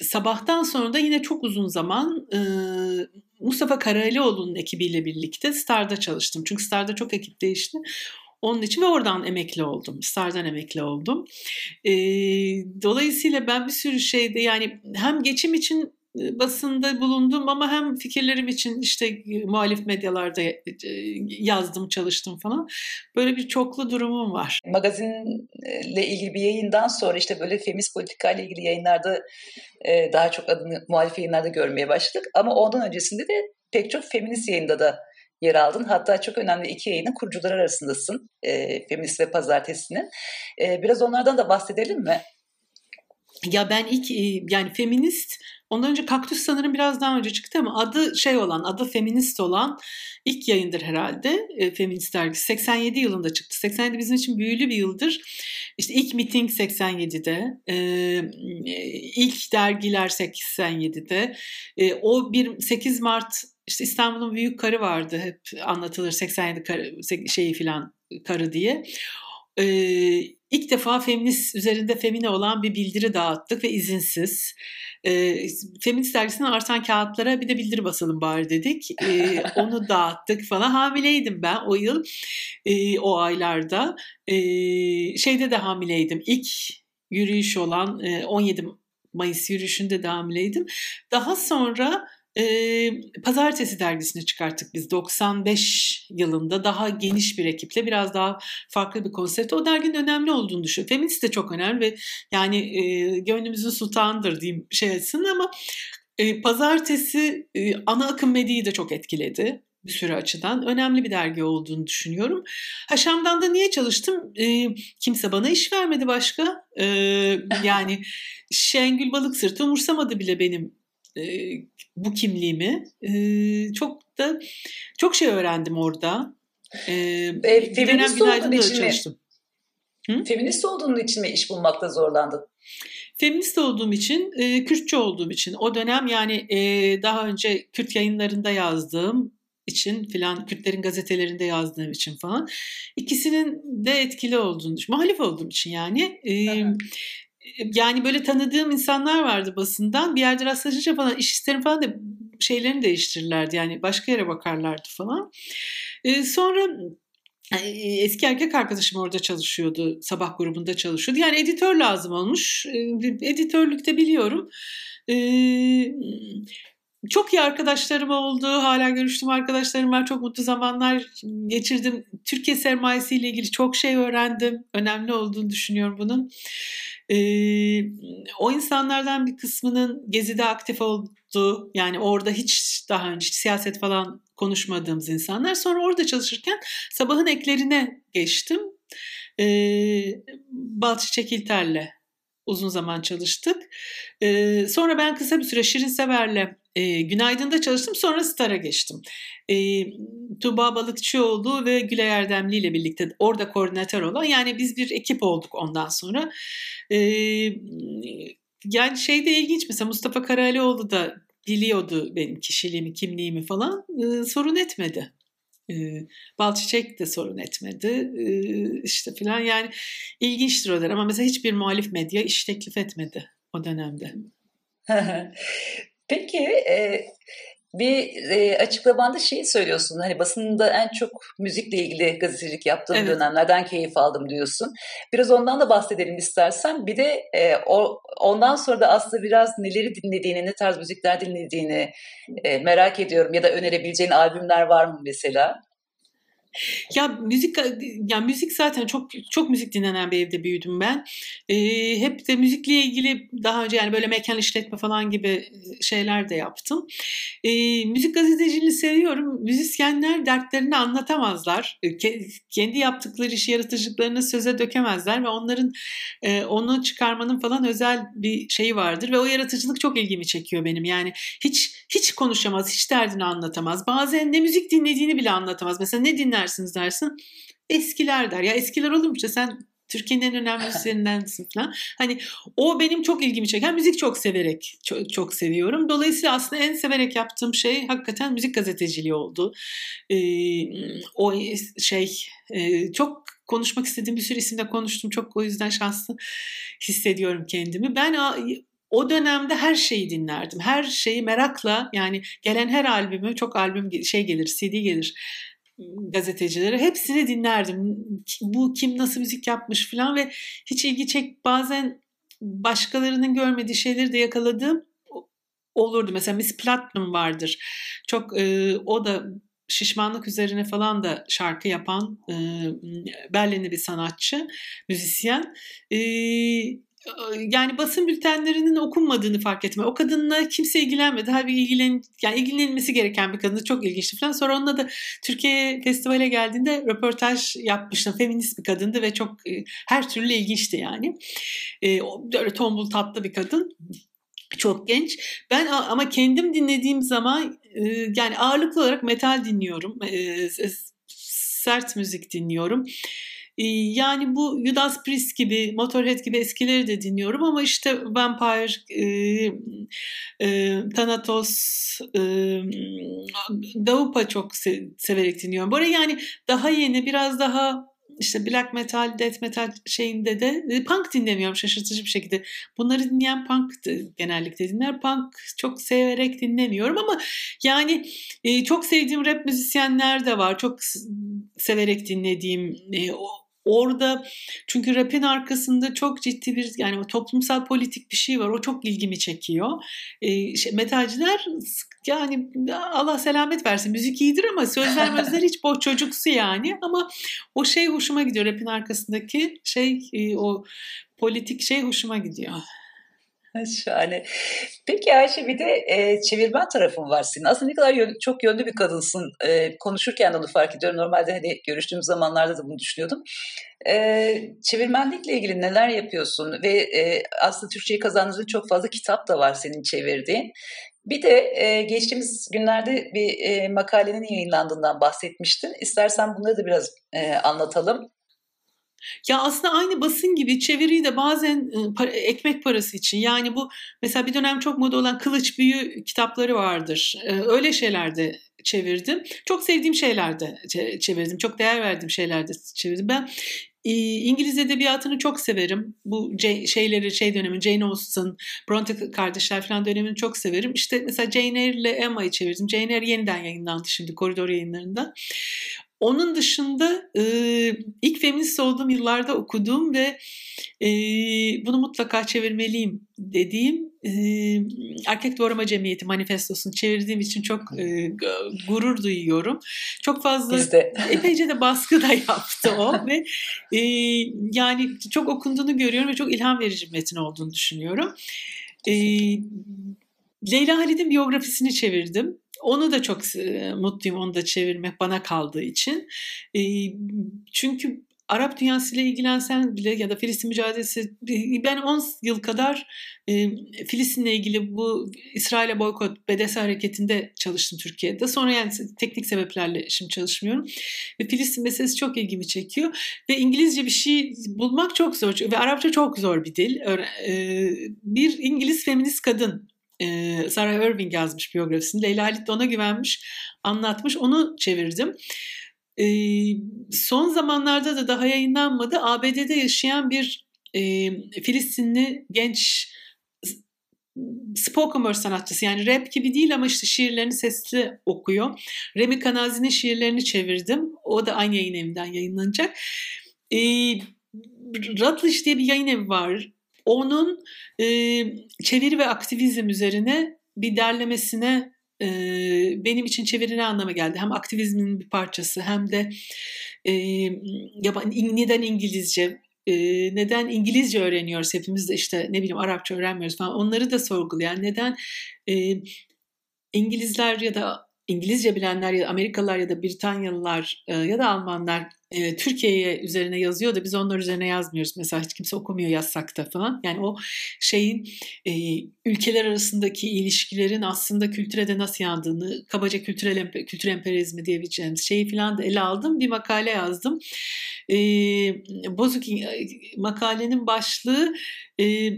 Sabahtan sonra da yine çok uzun zaman Mustafa Karalioğlu'nun ekibiyle birlikte Star'da çalıştım. Çünkü Star'da çok ekip değişti. Onun için ve oradan emekli oldum. Star'dan emekli oldum. E, dolayısıyla ben bir sürü şeyde yani hem geçim için basında bulundum ama hem fikirlerim için işte muhalif medyalarda yazdım, çalıştım falan. Böyle bir çoklu durumum var. Magazinle ilgili bir yayından sonra işte böyle feminist politika ile ilgili yayınlarda daha çok adını muhalif yayınlarda görmeye başladık. Ama ondan öncesinde de pek çok feminist yayında da yer aldın. Hatta çok önemli iki yayının kurucuları arasındasın. E, Feminist ve Pazartesi'nin. E, biraz onlardan da bahsedelim mi? Ya ben ilk yani feminist ondan önce Kaktüs sanırım biraz daha önce çıktı ama adı şey olan, adı feminist olan ilk yayındır herhalde e, Feminist dergisi. 87 yılında çıktı. 87 bizim için büyülü bir yıldır. İşte ilk miting 87'de, e, ilk dergiler 87'de. E, o bir 8 Mart işte İstanbul'un büyük karı vardı hep anlatılır 87 karı, şeyi filan karı diye. Ee, ilk defa feminist üzerinde femine olan bir bildiri dağıttık ve izinsiz. Ee, feminist dergisinin artan kağıtlara bir de bildiri basalım bari dedik. Ee, onu dağıttık falan. Hamileydim ben o yıl, e, o aylarda. Ee, şeyde de hamileydim. İlk yürüyüş olan e, 17 Mayıs yürüyüşünde de hamileydim. Daha sonra e, Pazartesi dergisini çıkarttık biz 95 yılında daha geniş bir ekiple biraz daha farklı bir konsept. O derginin önemli olduğunu düşünüyorum. Feminist de çok önemli ve yani e, gönlümüzün sultanıdır diyeyim şey etsin ama e, Pazartesi e, ana akım medyayı da çok etkiledi bir sürü açıdan önemli bir dergi olduğunu düşünüyorum. Ha Şam'dan da niye çalıştım? E, kimse bana iş vermedi başka. E, yani Şengül Balık Sırtı umursamadı bile benim e, bu kimliğimi. E, çok da çok şey öğrendim orada. E, e, feminist olduğun için çalıştım. Hı? Feminist olduğun için mi iş bulmakta zorlandın? Feminist olduğum için, e, Kürtçe olduğum için o dönem yani e, daha önce Kürt yayınlarında yazdığım için filan Kürtlerin gazetelerinde yazdığım için falan ikisinin de etkili olduğunu düşün. Muhalif olduğum için yani. E, yani böyle tanıdığım insanlar vardı basından. Bir yerde rastlaşınca falan iş isterim falan da şeylerini değiştirirlerdi. Yani başka yere bakarlardı falan. Ee, sonra eski erkek arkadaşım orada çalışıyordu. Sabah grubunda çalışıyordu. Yani editör lazım olmuş. Ee, editörlükte biliyorum. Ee, çok iyi arkadaşlarım oldu. Hala görüştüm arkadaşlarım var. Çok mutlu zamanlar geçirdim. Türkiye sermayesiyle ilgili çok şey öğrendim. Önemli olduğunu düşünüyorum bunun. E, o insanlardan bir kısmının Gezi'de aktif olduğu yani orada hiç daha önce siyaset falan konuşmadığımız insanlar. Sonra orada çalışırken sabahın eklerine geçtim. E, Balçı İlter'le uzun zaman çalıştık. E, sonra ben kısa bir süre Şirin Sever'le e, Günaydın'da çalıştım sonra Star'a geçtim. E, Tuğba Balıkçıoğlu ve Gülay Erdemli ile birlikte orada koordinatör olan yani biz bir ekip olduk ondan sonra. E, yani şey de ilginç mesela Mustafa Karalioğlu da biliyordu benim kişiliğimi, kimliğimi falan e, sorun etmedi. E, Balçiçek de sorun etmedi e, işte filan yani ilginçtir o dönem ama mesela hiçbir muhalif medya iş teklif etmedi o dönemde. Peki e, bir e, açıklamanda şeyi söylüyorsun hani basında en çok müzikle ilgili gazetecilik yaptığım evet. dönemlerden keyif aldım diyorsun. Biraz ondan da bahsedelim istersen. Bir de e, o, ondan sonra da aslında biraz neleri dinlediğini, ne tarz müzikler dinlediğini e, merak ediyorum. Ya da önerebileceğin albümler var mı mesela? Ya müzik ya müzik zaten çok çok müzik dinlenen bir evde büyüdüm ben. E, hep de müzikle ilgili daha önce yani böyle mekan işletme falan gibi şeyler de yaptım. E, müzik gazeteciliğini seviyorum. Müzisyenler dertlerini anlatamazlar. E, kendi yaptıkları işi yaratıcılıklarını söze dökemezler ve onların e, onu çıkarmanın falan özel bir şeyi vardır ve o yaratıcılık çok ilgimi çekiyor benim. Yani hiç hiç konuşamaz, hiç derdini anlatamaz. Bazen ne müzik dinlediğini bile anlatamaz. Mesela ne dinler dersiniz dersin. Eskiler der. Ya eskiler olur mu işte sen Türkiye'nin en önemli müziklerindensin falan. Hani o benim çok ilgimi çeken müzik çok severek çok, çok seviyorum. Dolayısıyla aslında en severek yaptığım şey hakikaten müzik gazeteciliği oldu. Ee, o şey e, çok konuşmak istediğim bir sürü isimle konuştum. Çok o yüzden şanslı hissediyorum kendimi. Ben o dönemde her şeyi dinlerdim. Her şeyi merakla yani gelen her albümü çok albüm şey gelir, CD gelir gazetecileri hepsini dinlerdim. Bu kim nasıl müzik yapmış falan ve hiç ilgi çek bazen başkalarının görmediği şeyleri de yakaladığım olurdu. Mesela Miss Platinum vardır. Çok e, o da şişmanlık üzerine falan da şarkı yapan e, Berlinli bir sanatçı, müzisyen. E, yani basın bültenlerinin okunmadığını fark etme. O kadınla kimse ilgilenmedi. Halbuki ilgilen, yani ilgilenilmesi gereken bir kadın. Çok ilginçti falan. Sonra onunla da Türkiye festivale geldiğinde röportaj yapmıştım. Feminist bir kadındı ve çok her türlü ilginçti yani. Böyle tombul tatlı bir kadın çok genç. Ben ama kendim dinlediğim zaman yani ağırlıklı olarak metal dinliyorum. Sert müzik dinliyorum. Yani bu Judas Priest gibi, Motorhead gibi eskileri de dinliyorum ama işte Vampire, e, e, Thanatos, e, Gaup'a çok se- severek dinliyorum. Böyle yani daha yeni, biraz daha işte black metal, death metal şeyinde de e, punk dinlemiyorum şaşırtıcı bir şekilde. Bunları dinleyen punk genellikle dinler. Punk çok severek dinlemiyorum ama yani e, çok sevdiğim rap müzisyenler de var. Çok severek dinlediğim e, Orada çünkü rap'in arkasında çok ciddi bir yani toplumsal politik bir şey var. O çok ilgimi çekiyor. E, şey, metalciler yani Allah selamet versin. Müzik iyidir ama sözler mözler hiç boş çocuksu yani. Ama o şey hoşuma gidiyor. Rap'in arkasındaki şey e, o politik şey hoşuma gidiyor. Şahane. Peki Ayşe bir de e, çevirmen tarafın var senin. Aslında ne kadar yön, çok yönlü bir kadınsın. E, konuşurken de onu fark ediyorum. Normalde hani görüştüğümüz zamanlarda da bunu düşünüyordum. E, çevirmenlikle ilgili neler yapıyorsun? Ve e, aslında Türkçeyi kazandığın çok fazla kitap da var senin çevirdiğin. Bir de e, geçtiğimiz günlerde bir e, makalenin yayınlandığından bahsetmiştin. İstersen bunları da biraz e, anlatalım. Ya aslında aynı basın gibi çeviriyi de bazen ekmek parası için yani bu mesela bir dönem çok moda olan kılıç büyü kitapları vardır. Öyle şeylerde çevirdim. Çok sevdiğim şeylerde çevirdim. Çok değer verdiğim şeylerde çevirdim. Ben İngiliz edebiyatını çok severim. Bu şeyleri şey dönemi Jane Austen, Bronte kardeşler falan dönemini çok severim. İşte mesela Jane Eyre ile Emma'yı çevirdim. Jane Eyre yeniden yayınlandı şimdi koridor yayınlarında. Onun dışında e, ilk feminist olduğum yıllarda okuduğum ve e, bunu mutlaka çevirmeliyim dediğim e, Erkek Doğrama Cemiyeti manifestosunu çevirdiğim için çok e, gurur duyuyorum. Çok fazla de. epeyce de baskı da yaptı o ve e, yani çok okunduğunu görüyorum ve çok ilham verici bir metin olduğunu düşünüyorum. E, Leyla Halid'in biyografisini çevirdim. Onu da çok mutluyum onu da çevirmek bana kaldığı için. Çünkü Arap dünyasıyla ilgilensen bile ya da Filistin mücadelesi ben 10 yıl kadar e, Filistin'le ilgili bu İsrail'e boykot BDS hareketinde çalıştım Türkiye'de. Sonra yani teknik sebeplerle şimdi çalışmıyorum. Ve Filistin meselesi çok ilgimi çekiyor. Ve İngilizce bir şey bulmak çok zor. Ve Arapça çok zor bir dil. Bir İngiliz feminist kadın e, Sarah Irving yazmış biyografisini. Leyla Halit de ona güvenmiş, anlatmış. Onu çevirdim. E, son zamanlarda da daha yayınlanmadı. ABD'de yaşayan bir e, Filistinli genç spoken word sanatçısı yani rap gibi değil ama işte şiirlerini sesli okuyor. Remi Kanazi'nin şiirlerini çevirdim. O da aynı yayın evinden yayınlanacak. E, Ratlish diye bir yayın evi var. Onun e, çeviri ve aktivizm üzerine bir derlemesine e, benim için çeviri ne anlama geldi? Hem aktivizmin bir parçası hem de e, yaban, neden İngilizce, e, neden İngilizce öğreniyoruz hepimiz de işte ne bileyim Arapça öğrenmiyoruz falan onları da sorgulayan neden e, İngilizler ya da İngilizce bilenler ya da Amerikalılar ya da Britanyalılar e, ya da Almanlar e, Türkiye'ye üzerine yazıyor da biz onlar üzerine yazmıyoruz. Mesela hiç kimse okumuyor yazsak da falan. Yani o şeyin e, ülkeler arasındaki ilişkilerin aslında kültüre de nasıl yandığını, kabaca kültürel kültür emperyalizmi diyebileceğimiz şeyi falan da ele aldım. Bir makale yazdım. E, Bozuk makalenin başlığı e,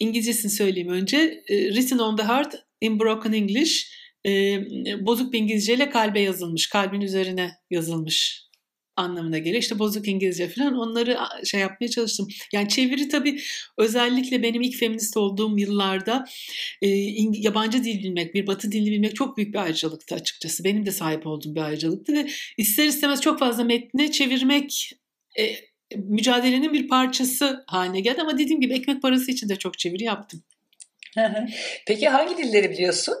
İngilizcesini söyleyeyim önce. E, Written on the Heart in Broken English e, bozuk bir İngilizceyle kalbe yazılmış, kalbin üzerine yazılmış anlamına geliyor. İşte bozuk İngilizce falan onları şey yapmaya çalıştım. Yani çeviri tabii özellikle benim ilk feminist olduğum yıllarda e, yabancı dil bilmek, bir batı dilini bilmek çok büyük bir ayrıcalıktı açıkçası. Benim de sahip olduğum bir ayrıcalıktı ve ister istemez çok fazla metne çevirmek e, mücadelenin bir parçası haline geldi ama dediğim gibi ekmek parası için de çok çeviri yaptım. Peki hangi dilleri biliyorsun?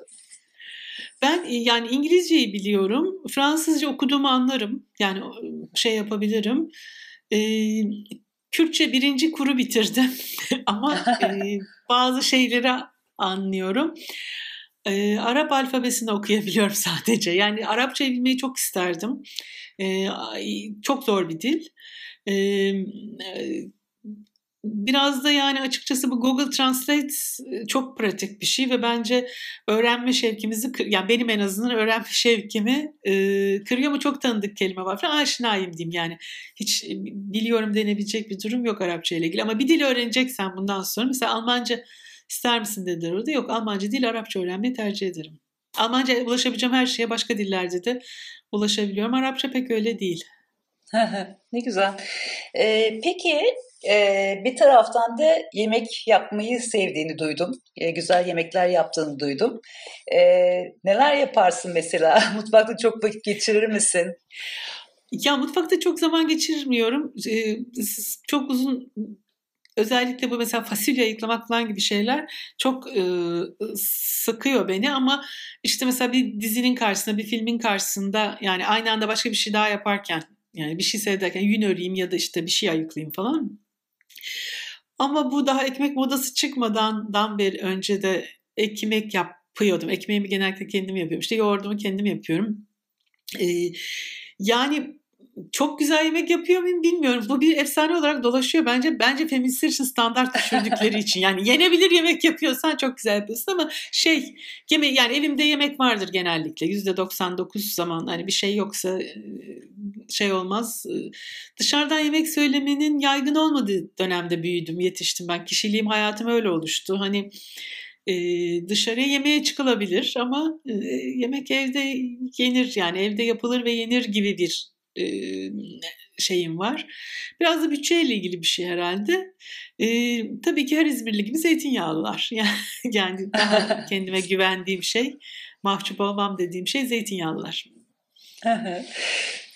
Ben e, yani İngilizceyi biliyorum. Fransızca okuduğumu anlarım. Yani şey yapabilirim. Ee, Kürtçe birinci kuru bitirdim. Ama e, bazı şeyleri anlıyorum. E, Arap alfabesini okuyabiliyorum sadece. Yani Arapça bilmeyi çok isterdim. E, çok zor bir dil. E, biraz da yani açıkçası bu Google Translate çok pratik bir şey ve bence öğrenme şevkimizi yani benim en azından öğrenme şevkimi e, kırıyor mu çok tanıdık kelime var falan aşinayım diyeyim yani hiç biliyorum denebilecek bir durum yok Arapça ile ilgili ama bir dil öğreneceksen bundan sonra mesela Almanca ister misin dediler orada yok Almanca değil Arapça öğrenmeyi tercih ederim. Almanca ulaşabileceğim her şeye başka dillerde de ulaşabiliyorum. Arapça pek öyle değil. ne güzel. Ee, peki e, bir taraftan da yemek yapmayı sevdiğini duydum. E, güzel yemekler yaptığını duydum. E, neler yaparsın mesela? Mutfakta çok vakit geçirir misin? Ya mutfakta çok zaman geçirmiyorum. Ee, çok uzun özellikle bu mesela fasulye ayıklamak falan gibi şeyler çok e, sıkıyor beni ama işte mesela bir dizinin karşısında bir filmin karşısında yani aynı anda başka bir şey daha yaparken yani bir şey seyrederken yün öreyim ya da işte bir şey ayıklayayım falan. Ama bu daha ekmek modası çıkmadan dan beri önce de ekmek yapıyordum. Ekmeğimi genellikle kendim yapıyorum. İşte yoğurdumu kendim yapıyorum. Ee, yani çok güzel yemek yapıyor muyum bilmiyorum. Bu bir efsane olarak dolaşıyor bence. Bence feministler için standart düşürdükleri için. Yani yenebilir yemek yapıyorsan çok güzel yapıyorsun ama şey yeme yani evimde yemek vardır genellikle. %99 zaman hani bir şey yoksa şey olmaz. Dışarıdan yemek söylemenin yaygın olmadığı dönemde büyüdüm, yetiştim ben. Kişiliğim, hayatım öyle oluştu. Hani e, dışarıya yemeğe çıkılabilir ama e, yemek evde yenir yani evde yapılır ve yenir gibi bir e, şeyim var. Biraz da bütçeyle ilgili bir şey herhalde. E, tabii ki her İzmirli gibi zeytinyağlılar. Yani, yani daha kendime güvendiğim şey, mahcup olmam dediğim şey zeytinyağlılar.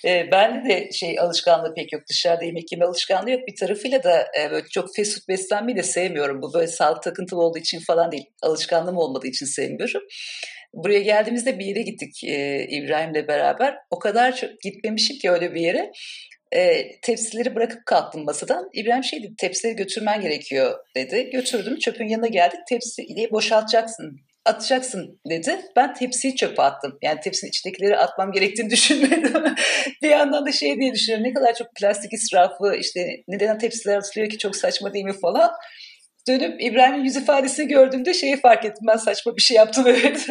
E, bende de şey alışkanlığı pek yok. Dışarıda yemek yeme alışkanlığı yok. Bir tarafıyla da e, böyle çok fast food beslenmeyi de sevmiyorum. Bu böyle sağlık takıntılı olduğu için falan değil. Alışkanlığım olmadığı için sevmiyorum. Buraya geldiğimizde bir yere gittik e, İbrahim'le beraber. O kadar çok gitmemişim ki öyle bir yere. E, tepsileri bırakıp kalktım masadan. İbrahim şey dedi, tepsileri götürmen gerekiyor dedi. Götürdüm, çöpün yanına geldik. Tepsiyi boşaltacaksın atacaksın dedi. Ben tepsiyi çöpe attım. Yani tepsinin içindekileri atmam gerektiğini düşünmedim. bir yandan da şey diye düşünüyorum. Ne kadar çok plastik israfı işte neden tepsiler atılıyor ki çok saçma değil mi falan. Dönüp İbrahim'in yüz ifadesini gördüğümde şeyi fark ettim. Ben saçma bir şey yaptım evet.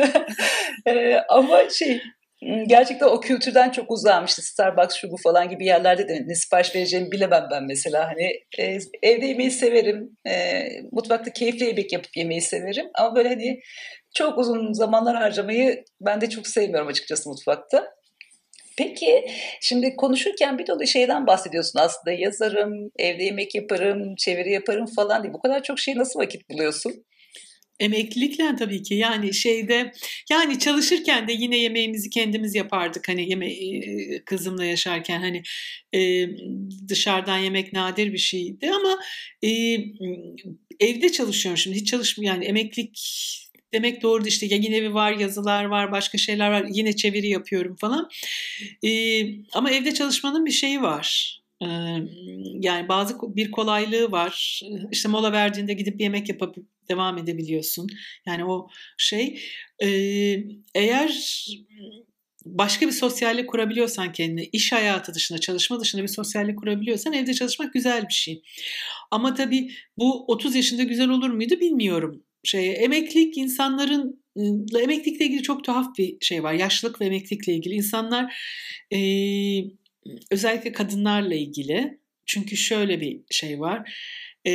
ee, ama şey gerçekten o kültürden çok uzağım işte Starbucks şu bu falan gibi yerlerde de ne sipariş vereceğimi bilemem ben mesela hani e, evde yemeği severim e, mutfakta keyifli yemek yapıp yemeyi severim ama böyle hani çok uzun zamanlar harcamayı ben de çok sevmiyorum açıkçası mutfakta. Peki şimdi konuşurken bir dolu şeyden bahsediyorsun aslında. Yazarım, evde yemek yaparım, çeviri yaparım falan diye. Bu kadar çok şey nasıl vakit buluyorsun? Emeklilikle tabii ki. Yani şeyde yani çalışırken de yine yemeğimizi kendimiz yapardık. Hani yeme kızımla yaşarken hani e, dışarıdan yemek nadir bir şeydi ama e, evde çalışıyorum. Şimdi hiç çalışmıyorum. Yani emeklilik demek doğru işte yayın evi var, yazılar var, başka şeyler var. Yine çeviri yapıyorum falan. Ee, ama evde çalışmanın bir şeyi var. Ee, yani bazı bir kolaylığı var. İşte mola verdiğinde gidip yemek yapıp devam edebiliyorsun. Yani o şey e, eğer başka bir sosyallik kurabiliyorsan kendine, iş hayatı dışında, çalışma dışında bir sosyallik kurabiliyorsan evde çalışmak güzel bir şey. Ama tabii bu 30 yaşında güzel olur muydu bilmiyorum şey emeklilik insanların emeklilikle ilgili çok tuhaf bir şey var. Yaşlılık ve emeklilikle ilgili insanlar e, özellikle kadınlarla ilgili çünkü şöyle bir şey var. E,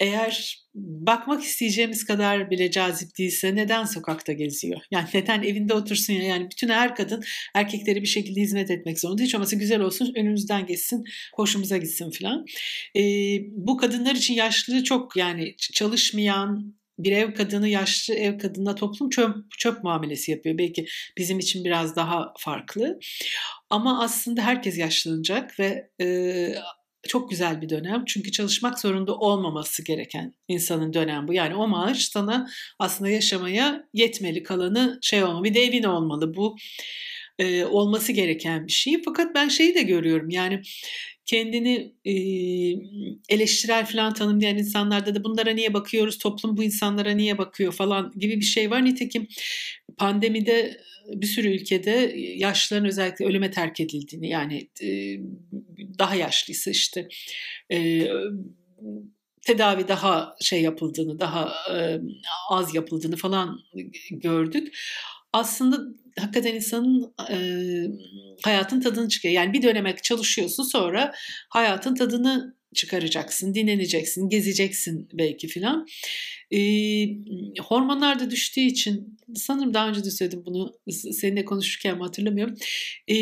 eğer bakmak isteyeceğimiz kadar bile cazip değilse neden sokakta geziyor? Yani neden evinde otursun ya? Yani bütün her kadın erkekleri bir şekilde hizmet etmek zorunda. Hiç olmazsa güzel olsun, önümüzden geçsin, hoşumuza gitsin falan. E, bu kadınlar için yaşlılığı çok yani çalışmayan, bir ev kadını yaşlı ev kadınına toplum çöp, çöp muamelesi yapıyor. Belki bizim için biraz daha farklı. Ama aslında herkes yaşlanacak ve e, çok güzel bir dönem. Çünkü çalışmak zorunda olmaması gereken insanın dönem bu. Yani o maaş sana aslında yaşamaya yetmeli kalanı şey olmalı. Bir de evin olmalı. Bu e, olması gereken bir şey. Fakat ben şeyi de görüyorum. Yani kendini e, eleştirel falan tanımlayan insanlarda da bunlara niye bakıyoruz, toplum bu insanlara niye bakıyor falan gibi bir şey var. Nitekim pandemide bir sürü ülkede yaşlıların özellikle ölüme terk edildiğini yani e, daha yaşlıysa işte e, tedavi daha şey yapıldığını, daha e, az yapıldığını falan gördük. Aslında hakikaten insanın e, hayatın tadını çıkıyor. Yani bir döneme çalışıyorsun sonra hayatın tadını çıkaracaksın, dinleneceksin, gezeceksin belki filan. E, hormonlar da düştüğü için sanırım daha önce de söyledim bunu seninle konuşurken hatırlamıyorum. E,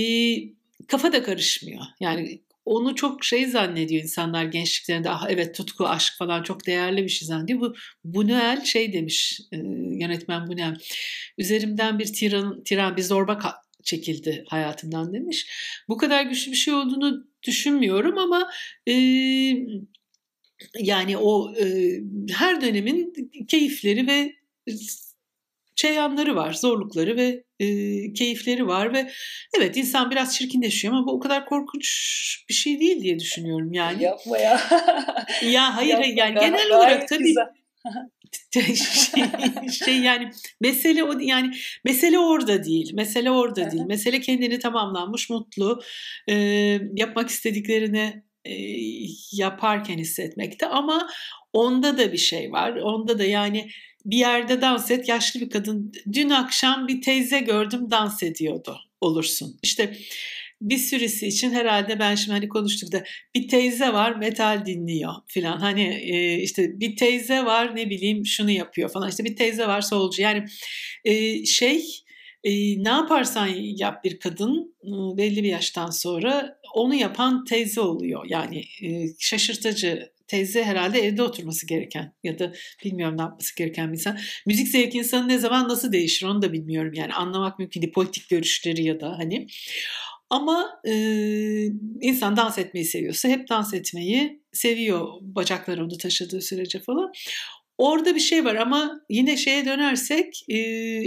kafa da karışmıyor. Yani onu çok şey zannediyor insanlar gençliklerinde. Ah evet tutku, aşk falan çok değerli bir şey zannediyor. Bu Buñuel şey demiş e, yönetmen Buñuel. Üzerimden bir tiran, tiran bir zorba çekildi hayatımdan demiş. Bu kadar güçlü bir şey olduğunu düşünmüyorum ama e, yani o e, her dönemin keyifleri ve şey yanları var, zorlukları ve e, keyifleri var ve evet insan biraz çirkinleşiyor ama bu o kadar korkunç bir şey değil diye düşünüyorum yani. Yapma ya. ya hayır Yapma yani ya. genel olarak tabii şey, şey yani mesele o yani mesele orada değil. Mesele orada değil. Mesele kendini tamamlanmış, mutlu, e, yapmak istediklerini e, yaparken hissetmekte ama onda da bir şey var. Onda da yani bir yerde dans et yaşlı bir kadın dün akşam bir teyze gördüm dans ediyordu olursun. İşte bir sürüsü için herhalde ben şimdi hani konuştuk da bir teyze var metal dinliyor filan. Hani e, işte bir teyze var ne bileyim şunu yapıyor falan. İşte bir teyze var solcu. Yani e, şey e, ne yaparsan yap bir kadın e, belli bir yaştan sonra onu yapan teyze oluyor. Yani e, şaşırtıcı teyze herhalde evde oturması gereken ya da bilmiyorum ne yapması gereken bir insan. Müzik zevki insanın ne zaman nasıl değişir onu da bilmiyorum yani anlamak mümkün değil politik görüşleri ya da hani. Ama e, insan dans etmeyi seviyorsa hep dans etmeyi seviyor bacakları onu taşıdığı sürece falan. Orada bir şey var ama yine şeye dönersek e,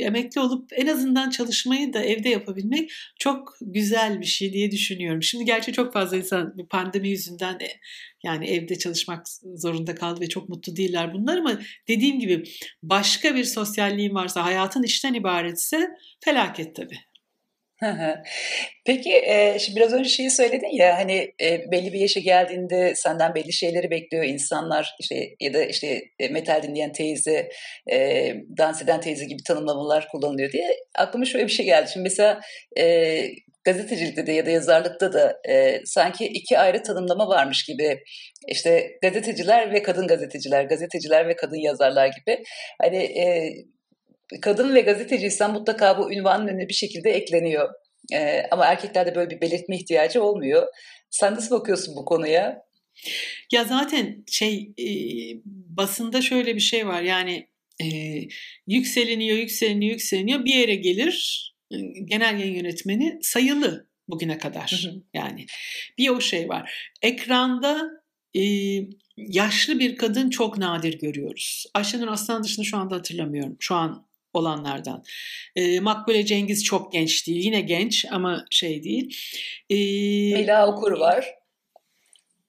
emekli olup en azından çalışmayı da evde yapabilmek çok güzel bir şey diye düşünüyorum. Şimdi gerçi çok fazla insan pandemi yüzünden de yani evde çalışmak zorunda kaldı ve çok mutlu değiller bunlar ama dediğim gibi başka bir sosyalliğin varsa hayatın işten ibaretse felaket tabii. Peki e, şimdi biraz önce şeyi söyledin ya hani e, belli bir yaşa geldiğinde senden belli şeyleri bekliyor insanlar. İşte ya da işte e, metal dinleyen teyze, e, dans eden teyze gibi tanımlamalar kullanılıyor diye aklıma şöyle bir şey geldi. Şimdi mesela e, gazetecilikte de ya da yazarlıkta da e, sanki iki ayrı tanımlama varmış gibi işte gazeteciler ve kadın gazeteciler, gazeteciler ve kadın yazarlar gibi. Hani e, kadın ve gazeteciysen mutlaka bu ünvanın önüne bir şekilde ekleniyor. Ee, ama erkeklerde böyle bir belirtme ihtiyacı olmuyor. Sen nasıl bakıyorsun bu konuya? Ya zaten şey e, basında şöyle bir şey var yani e, yükseleniyor, yükseleniyor, yükseleniyor bir yere gelir e, genel yayın yönetmeni sayılı bugüne kadar. Hı hı. Yani bir o şey var. Ekranda e, yaşlı bir kadın çok nadir görüyoruz. Ayşenur Aslan dışında şu anda hatırlamıyorum. Şu an olanlardan. E, Makbule Cengiz çok genç değil. Yine genç ama şey değil. E, Mela Okur var.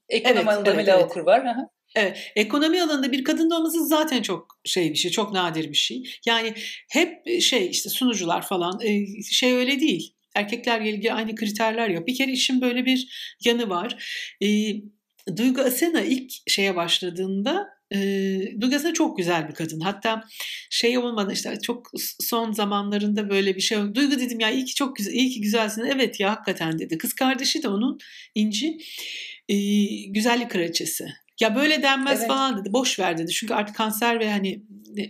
Ekonomi evet, alanında evet, Mela evet. Okur var. Aha. Evet, ekonomi alanında bir kadın olması zaten çok şey bir şey, çok nadir bir şey. Yani hep şey işte sunucular falan şey öyle değil. Erkeklerle ilgili aynı kriterler yok. Bir kere işin böyle bir yanı var. E, Duygu Asena ilk şeye başladığında e, çok güzel bir kadın. Hatta şey olmadı işte çok son zamanlarında böyle bir şey oldu. Duygu dedim ya iyi ki çok güzel, iyi ki güzelsin. Evet ya hakikaten dedi. Kız kardeşi de onun İnci e, güzellik kraliçesi. Ya böyle denmez evet. falan dedi. Boş ver dedi. Çünkü artık kanser ve hani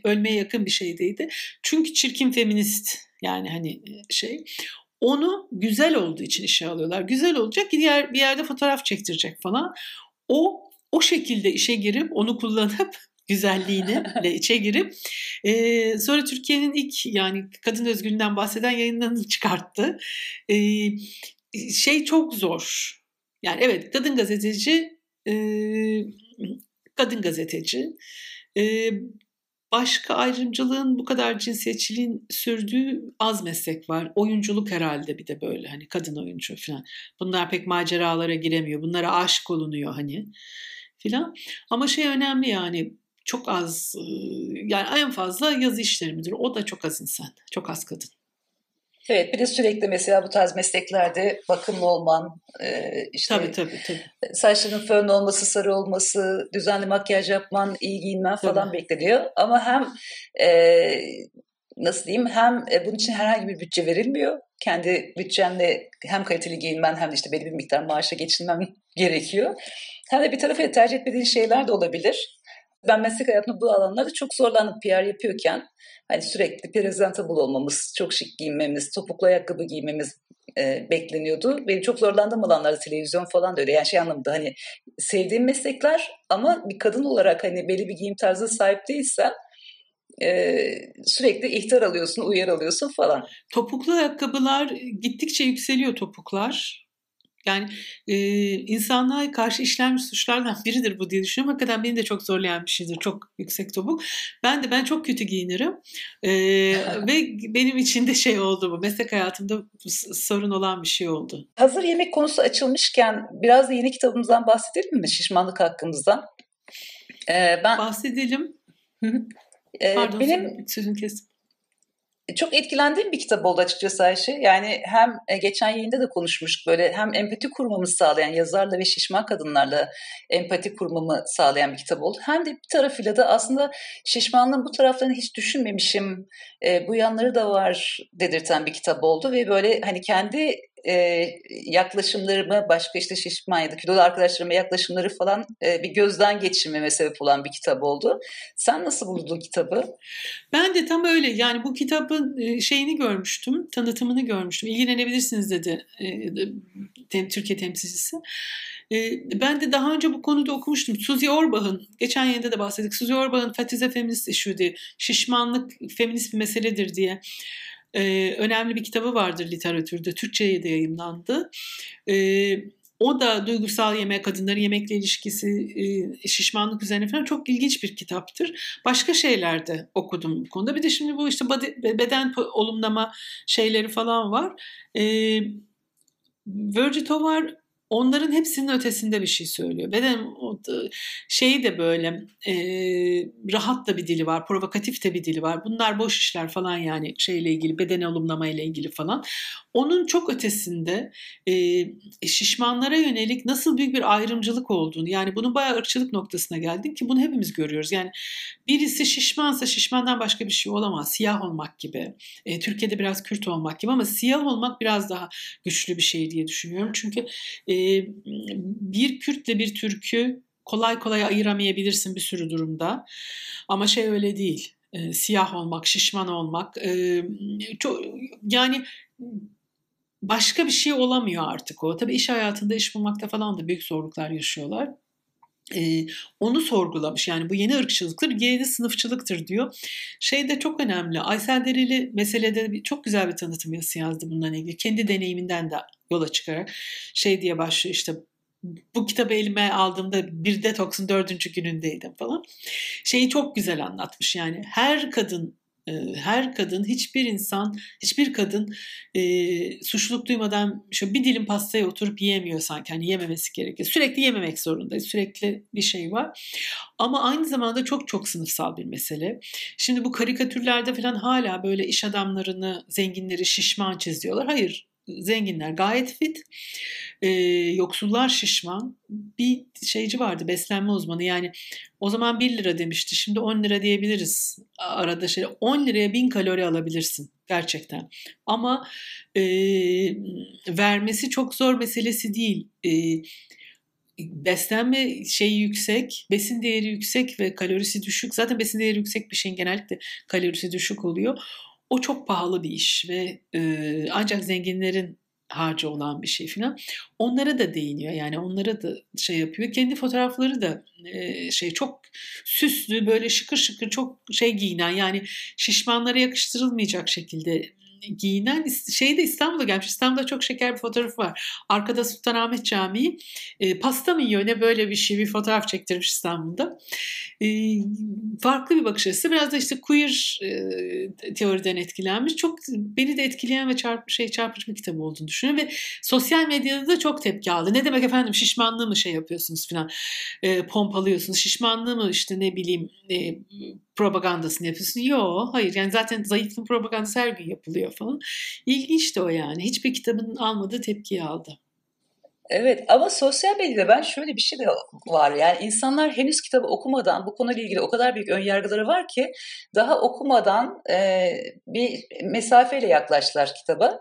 ölmeye yakın bir şeydeydi. Çünkü çirkin feminist yani hani şey. Onu güzel olduğu için işe alıyorlar. Güzel olacak diğer bir yerde fotoğraf çektirecek falan. O o şekilde işe girip onu kullanıp güzelliğiyle içe girip e, sonra Türkiye'nin ilk yani kadın özgürlüğünden bahseden yayınlarını çıkarttı. E, şey çok zor. Yani evet kadın gazeteci e, kadın gazeteci. E, başka ayrımcılığın bu kadar cinsiyetçiliğin sürdüğü az meslek var. Oyunculuk herhalde bir de böyle hani kadın oyuncu falan. Bunlar pek maceralara giremiyor. Bunlara aşık olunuyor hani filan. Ama şey önemli yani çok az yani en fazla yazı işleri müdürü. O da çok az insan. Çok az kadın. Evet bir de sürekli mesela bu tarz mesleklerde bakımlı olman, işte tabii, tabii, tabii. saçların fön olması, sarı olması, düzenli makyaj yapman, iyi giyinmen falan tabii. bekleniyor. Ama hem e, nasıl diyeyim hem bunun için herhangi bir bütçe verilmiyor. Kendi bütçenle hem kaliteli giyinmen hem de işte belli bir miktar maaşa geçinmem gerekiyor. De bir tarafı tercih etmediğin şeyler de olabilir. Ben meslek hayatımda bu alanlarda çok zorlandım PR yapıyorken. Hani sürekli presentable olmamız, çok şık giyinmemiz, topuklu ayakkabı giymemiz e, bekleniyordu. Benim çok zorlandığım alanlarda televizyon falan da öyle. Yani şey anlamda hani sevdiğim meslekler ama bir kadın olarak hani belli bir giyim tarzı sahip değilsen e, sürekli ihtar alıyorsun, uyar alıyorsun falan. Topuklu ayakkabılar gittikçe yükseliyor topuklar. Yani e, insanlığa karşı işlenmiş suçlardan biridir bu diye düşünüyorum. Hakikaten beni de çok zorlayan bir şeydir. Çok yüksek topuk. Ben de ben çok kötü giyinirim. E, ve benim için de şey oldu bu. Meslek hayatımda sorun olan bir şey oldu. Hazır yemek konusu açılmışken biraz da yeni kitabımızdan bahsedelim mi? Şişmanlık hakkımızdan. Ee, ben Bahsedelim. Pardon, benim sözünü kestim çok etkilendiğim bir kitap oldu açıkçası Ayşe. Yani hem e, geçen yayında da konuşmuştuk böyle hem empati kurmamı sağlayan yazarla ve şişman kadınlarla empati kurmamı sağlayan bir kitap oldu. Hem de bir tarafıyla da aslında şişmanlığın bu taraflarını hiç düşünmemişim, e, bu yanları da var dedirten bir kitap oldu ve böyle hani kendi e, yaklaşımlarımı başka işte şişman ya da kilolu arkadaşlarıma yaklaşımları falan e, bir gözden geçirmeme sebep olan bir kitap oldu. Sen nasıl buldun kitabı? Ben de tam öyle yani bu kitabın e, şeyini görmüştüm, tanıtımını görmüştüm. İlgilenebilirsiniz dedi e, Türkiye temsilcisi. E, ben de daha önce bu konuda okumuştum. Suzy Orbach'ın, geçen yayında da bahsettik. Suzy Orbach'ın Fatize Feminist Issue diye, şişmanlık feminist bir meseledir diye e, önemli bir kitabı vardır literatürde. Türkçe'ye de yayınlandı. E, o da duygusal yemek, kadınların yemekle ilişkisi, şişmanlık üzerine falan çok ilginç bir kitaptır. Başka şeyler de okudum bu konuda. Bir de şimdi bu işte beden olumlama şeyleri falan var. E, Virgil Tovar onların hepsinin ötesinde bir şey söylüyor. Beden şeyi de böyle e, rahat da bir dili var, provokatif de bir dili var. Bunlar boş işler falan yani şeyle ilgili, beden olumlama ile ilgili falan. Onun çok ötesinde e, şişmanlara yönelik nasıl büyük bir ayrımcılık olduğunu yani bunun bayağı ırkçılık noktasına geldik ki bunu hepimiz görüyoruz. Yani birisi şişmansa şişmandan başka bir şey olamaz. Siyah olmak gibi. E, Türkiye'de biraz Kürt olmak gibi ama siyah olmak biraz daha güçlü bir şey diye düşünüyorum. Çünkü e, bir Kürtle bir Türk'ü kolay kolay ayıramayabilirsin bir sürü durumda. Ama şey öyle değil. E, siyah olmak, şişman olmak, e, çok yani başka bir şey olamıyor artık o. Tabii iş hayatında iş bulmakta falan da büyük zorluklar yaşıyorlar. Ee, onu sorgulamış yani bu yeni ırkçılıktır, yeni sınıfçılıktır diyor. Şey de çok önemli. Aysel Dereli meselede bir, çok güzel bir tanıtım yazdı bundan ilgili. Kendi deneyiminden de yola çıkarak şey diye başlıyor işte bu kitabı elime aldığımda bir detoksun dördüncü günündeydim falan. Şeyi çok güzel anlatmış yani her kadın her kadın, hiçbir insan, hiçbir kadın e, suçluluk duymadan şu bir dilim pastaya oturup yiyemiyor sanki. Hani yememesi gerekiyor. Sürekli yememek zorundayız. Sürekli bir şey var. Ama aynı zamanda çok çok sınıfsal bir mesele. Şimdi bu karikatürlerde falan hala böyle iş adamlarını, zenginleri şişman çiziyorlar. Hayır, zenginler gayet fit, e, yoksullar şişman. Bir şeyci vardı beslenme uzmanı yani o zaman 1 lira demişti şimdi 10 lira diyebiliriz arada şey 10 liraya 1000 kalori alabilirsin gerçekten ama e, vermesi çok zor meselesi değil. E, beslenme şeyi yüksek, besin değeri yüksek ve kalorisi düşük. Zaten besin değeri yüksek bir şeyin genellikle kalorisi düşük oluyor. O çok pahalı bir iş ve e, ancak zenginlerin harcı olan bir şey filan. Onlara da değiniyor yani onlara da şey yapıyor. Kendi fotoğrafları da e, şey çok süslü böyle şıkır şıkır çok şey giyinen yani şişmanlara yakıştırılmayacak şekilde giyinen şey de İstanbul'a gelmiş. İstanbul'da çok şeker bir fotoğrafı var. Arkada Sultanahmet Camii. E, pasta mı yiyor ne böyle bir şey bir fotoğraf çektirmiş İstanbul'da. E, farklı bir bakış açısı. Biraz da işte queer e, teoriden etkilenmiş. Çok beni de etkileyen ve çarp, şey çarpıcı bir kitap olduğunu düşünüyorum ve sosyal medyada da çok tepki aldı. Ne demek efendim şişmanlığı mı şey yapıyorsunuz falan e, pompalıyorsunuz. Şişmanlığı mı işte ne bileyim e, propagandasını yapıyorsun. Yok hayır yani zaten zayıflığın propagandası her gün yapılıyor falan. İlginç de o yani. Hiçbir kitabın almadığı tepkiyi aldı. Evet ama sosyal medyada ben şöyle bir şey de var. Yani insanlar henüz kitabı okumadan bu konuyla ilgili o kadar büyük önyargıları var ki daha okumadan e, bir mesafeyle yaklaştılar kitaba.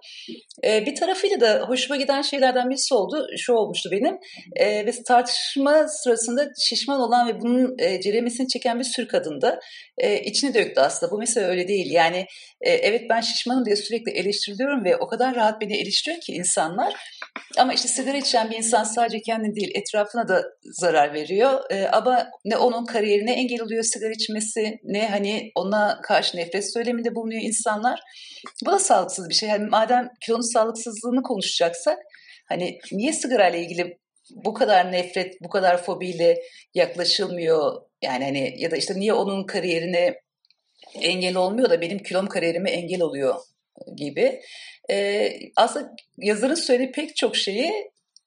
E, bir tarafıyla da hoşuma giden şeylerden birisi oldu. Şu olmuştu benim. E, ve tartışma sırasında şişman olan ve bunun e, ceremesini çeken bir sürü kadında e, içini döktü aslında. Bu mesela öyle değil. Yani e, evet ben şişmanım diye sürekli eleştiriliyorum ve o kadar rahat beni eleştiriyor ki insanlar. Ama işte sigara içen bir insan sadece kendine değil etrafına da zarar veriyor. E, ama ne onun kariyerine engel oluyor sigara içmesi ne hani ona karşı nefret söyleminde bulunuyor insanlar. Bu da sağlıksız bir şey. Yani madem kilonun sağlıksızlığını konuşacaksak hani niye sigara ile ilgili bu kadar nefret, bu kadar fobiyle yaklaşılmıyor? Yani hani ya da işte niye onun kariyerine engel olmuyor da benim kilom kariyerime engel oluyor gibi. E, aslında yazarın söylediği pek çok şeyi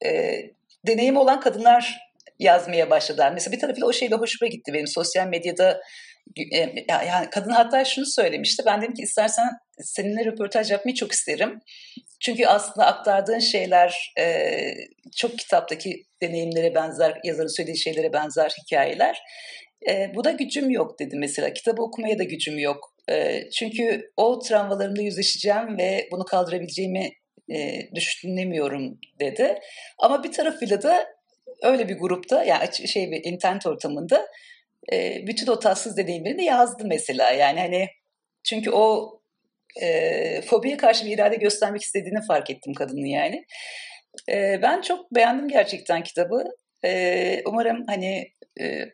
e, deneyim olan kadınlar yazmaya başladılar. Mesela bir tarafıyla o şey de hoşuma gitti benim sosyal medyada e, yani kadın hatta şunu söylemişti. Ben dedim ki istersen seninle röportaj yapmayı çok isterim. Çünkü aslında aktardığın şeyler e, çok kitaptaki deneyimlere benzer, yazarın söylediği şeylere benzer hikayeler. E, bu da gücüm yok dedi mesela. Kitabı okumaya da gücüm yok. E, çünkü o travmalarımla yüzleşeceğim ve bunu kaldırabileceğimi e, düşünemiyorum dedi. Ama bir tarafıyla da öyle bir grupta yani şey bir internet ortamında e, bütün o tatsız deneyimlerini yazdı mesela. Yani hani çünkü o e, fobiye karşı bir irade göstermek istediğini fark ettim kadının yani. E, ben çok beğendim gerçekten kitabı. E, umarım hani e,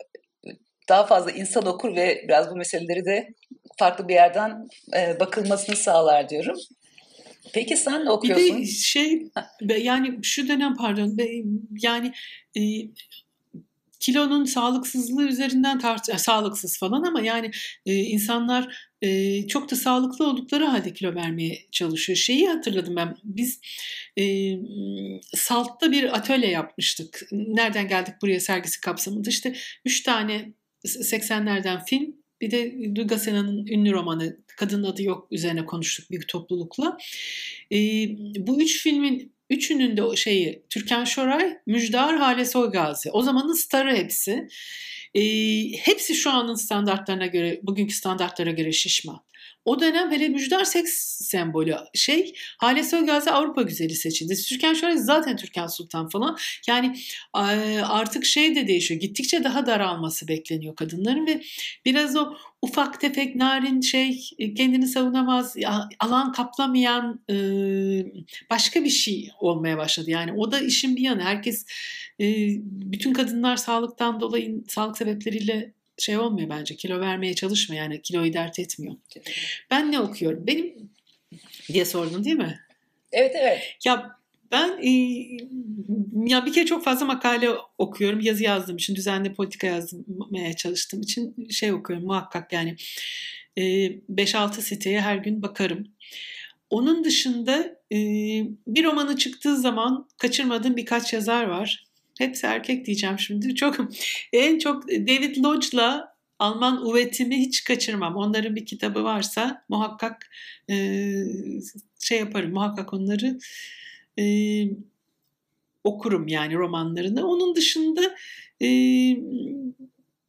daha fazla insan okur ve biraz bu meseleleri de farklı bir yerden e, bakılmasını sağlar diyorum. Peki sen ne okuyorsun? Bir de şey yani şu dönem pardon yani e, kilonun sağlıksızlığı üzerinden tart e, sağlıksız falan ama yani e, insanlar e, çok da sağlıklı oldukları halde kilo vermeye çalışıyor. Şeyi hatırladım ben. Biz e, Salt'ta bir atölye yapmıştık. Nereden geldik buraya sergisi kapsamında. İşte üç tane 80'lerden film bir de Duyga Sena'nın ünlü romanı Kadın Adı Yok üzerine konuştuk bir toplulukla. E, bu üç filmin üçünün de şeyi Türkan Şoray, Müjdar, Hale Soygazi. O zamanın starı hepsi. E, hepsi şu anın standartlarına göre, bugünkü standartlara göre şişman. O dönem hele Müjdar seks sembolü şey Hale Söngazi Avrupa güzeli seçildi. Türkan Şoray zaten Türkan Sultan falan. Yani artık şey de değişiyor. Gittikçe daha daralması bekleniyor kadınların ve biraz o ufak tefek narin şey kendini savunamaz alan kaplamayan başka bir şey olmaya başladı. Yani o da işin bir yanı. Herkes bütün kadınlar sağlıktan dolayı sağlık sebepleriyle şey olmuyor bence. Kilo vermeye çalışma yani kiloyu dert etmiyor. Ben ne okuyorum? Benim diye sordun değil mi? Evet evet. Ya ben e, ya bir kere çok fazla makale okuyorum. Yazı yazdığım için, düzenli politika yazmaya çalıştığım için şey okuyorum muhakkak yani. E, 5-6 siteye her gün bakarım. Onun dışında e, bir romanı çıktığı zaman kaçırmadığım birkaç yazar var. Hepsi erkek diyeceğim şimdi. Çok en çok David Lodge'la Alman Uvetimi hiç kaçırmam. Onların bir kitabı varsa muhakkak e, şey yaparım. Muhakkak onları e, okurum yani romanlarını. Onun dışında e,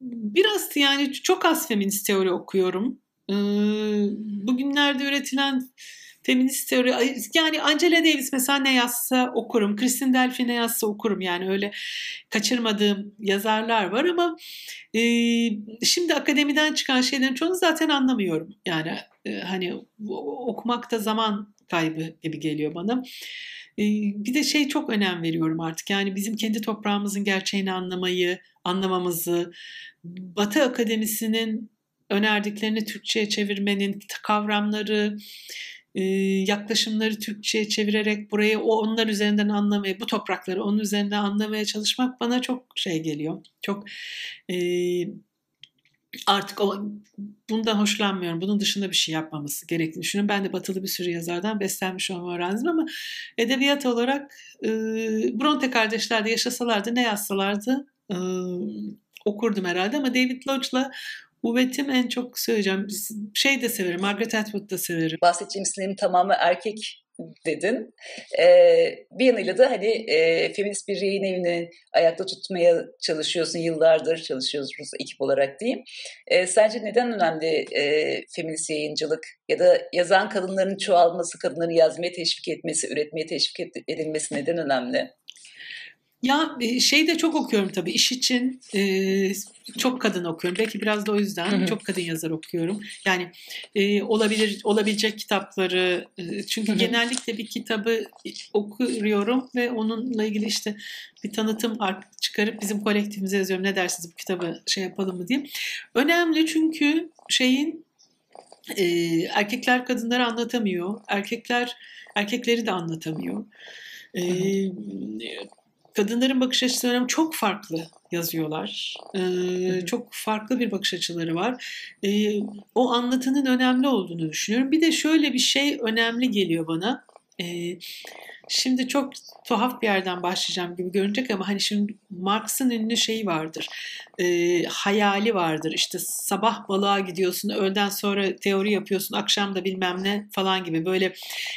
biraz yani çok az feminist teori okuyorum. E, bugünlerde üretilen feminist teori yani Angela Davis mesela ne yazsa okurum. Kristin Delphi ne yazsa okurum. Yani öyle kaçırmadığım yazarlar var ama e, şimdi akademiden çıkan şeylerin çoğunu zaten anlamıyorum. Yani e, hani okumakta zaman kaybı gibi geliyor bana. E, bir de şey çok önem veriyorum artık. Yani bizim kendi toprağımızın gerçeğini anlamayı, anlamamızı, Batı Akademisi'nin önerdiklerini Türkçe'ye çevirmenin kavramları, e, yaklaşımları Türkçe'ye çevirerek burayı o onlar üzerinden anlamaya, bu toprakları onun üzerinden anlamaya çalışmak bana çok şey geliyor. Çok e, artık o, bundan hoşlanmıyorum. Bunun dışında bir şey yapmaması gerektiğini düşünüyorum. Ben de batılı bir sürü yazardan beslenmiş olma öğrendim ama edebiyat olarak e, Bronte kardeşler de yaşasalardı ne yazsalardı e, okurdum herhalde ama David Lodge'la Uvet'im en çok söyleyeceğim. Şey de severim, Margaret Atwood da severim. Bahsedeceğim sinem tamamı erkek dedin. Ee, bir yanıyla da hani e, feminist bir yayın evini ayakta tutmaya çalışıyorsun yıllardır çalışıyoruz ekip olarak diyeyim. E, sence neden önemli e, feminist yayıncılık ya da yazan kadınların çoğalması, kadınların yazmaya teşvik etmesi, üretmeye teşvik edilmesi neden önemli? Ya şey de çok okuyorum tabii iş için e, çok kadın okuyorum. Belki biraz da o yüzden çok kadın yazar okuyorum. Yani e, olabilir olabilecek kitapları e, çünkü genellikle bir kitabı okuyorum ve onunla ilgili işte bir tanıtım çıkarıp bizim kolektifimize yazıyorum. Ne dersiniz bu kitabı şey yapalım mı diye. Önemli çünkü şeyin e, erkekler kadınları anlatamıyor. Erkekler erkekleri de anlatamıyor. E, kadınların bakış açıları çok farklı yazıyorlar. Ee, çok farklı bir bakış açıları var. Ee, o anlatının önemli olduğunu düşünüyorum. Bir de şöyle bir şey önemli geliyor bana. Ee, Şimdi çok tuhaf bir yerden başlayacağım gibi görünecek ama hani şimdi Marx'ın ünlü şeyi vardır. E, hayali vardır. İşte sabah balığa gidiyorsun, öğleden sonra teori yapıyorsun, akşam da bilmem ne falan gibi böyle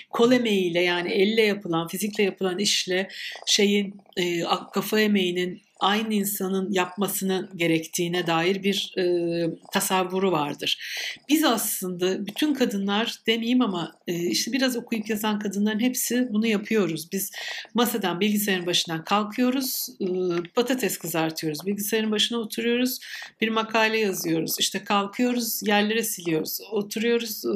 kol emeğiyle yani elle yapılan, fizikle yapılan işle şeyin e, kafa emeğinin aynı insanın yapmasını gerektiğine dair bir e, tasavvuru vardır. Biz aslında bütün kadınlar demeyeyim ama e, işte biraz okuyup yazan kadınların hepsi bunu yapıyoruz. Biz masadan bilgisayarın başından kalkıyoruz, e, patates kızartıyoruz, bilgisayarın başına oturuyoruz, bir makale yazıyoruz, işte kalkıyoruz, yerlere siliyoruz, oturuyoruz, e,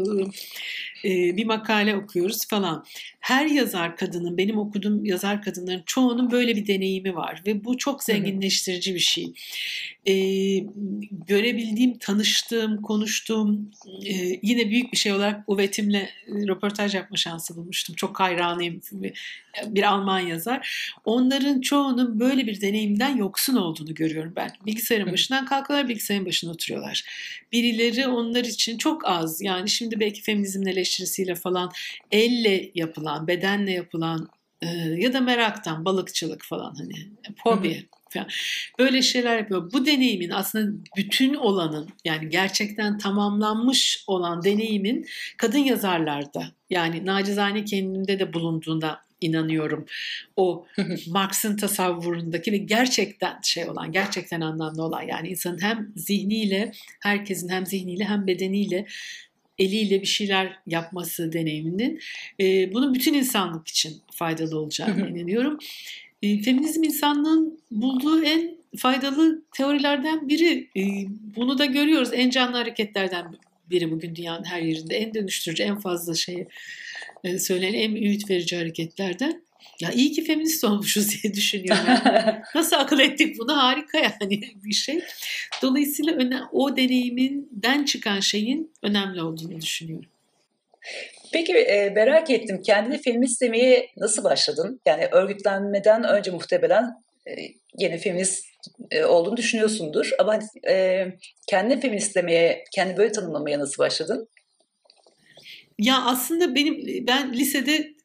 bir makale okuyoruz falan. Her yazar kadının, benim okuduğum yazar kadınların çoğunun böyle bir deneyimi var ve bu çok zenginleştirici bir şey. E, görebildiğim, tanıştığım, konuştuğum e, yine büyük bir şey olarak Uvetim'le röportaj yapma şansı bulmuştum. Çok hayranıyım bir Alman yazar. Onların çoğunun böyle bir deneyimden yoksun olduğunu görüyorum ben. Bilgisayarın başından kalkıyorlar, bilgisayarın başına oturuyorlar. Birileri onlar için çok az. Yani şimdi belki feminizmin eleştirisiyle falan elle yapılan, bedenle yapılan e, ya da meraktan, balıkçılık falan hani hobi falan. Böyle şeyler yapıyor. Bu deneyimin aslında bütün olanın yani gerçekten tamamlanmış olan deneyimin kadın yazarlarda yani nacizane kendimde de bulunduğunda inanıyorum. O Marx'ın tasavvurundaki ve gerçekten şey olan, gerçekten anlamlı olan yani insanın hem zihniyle, herkesin hem zihniyle hem bedeniyle eliyle bir şeyler yapması deneyiminin e, bunun bütün insanlık için faydalı olacağını inanıyorum. E, feminizm insanlığın bulduğu en faydalı teorilerden biri. E, bunu da görüyoruz. En canlı hareketlerden biri bugün dünyanın her yerinde. En dönüştürücü, en fazla şey e, söylenen en ümit verici hareketlerden. Ya iyi ki feminist olmuşuz diye düşünüyorum. Yani. Nasıl akıl ettik bunu? Harika yani bir şey. Dolayısıyla o deneyiminden çıkan şeyin önemli olduğunu düşünüyorum. Peki e, merak ettim. Kendini feminist demeye nasıl başladın? Yani örgütlenmeden önce muhtemelen e, yine feminist e, olduğunu düşünüyorsundur. Ama e, kendini feminist demeye, kendi böyle tanımlamaya nasıl başladın? Ya aslında benim ben lisede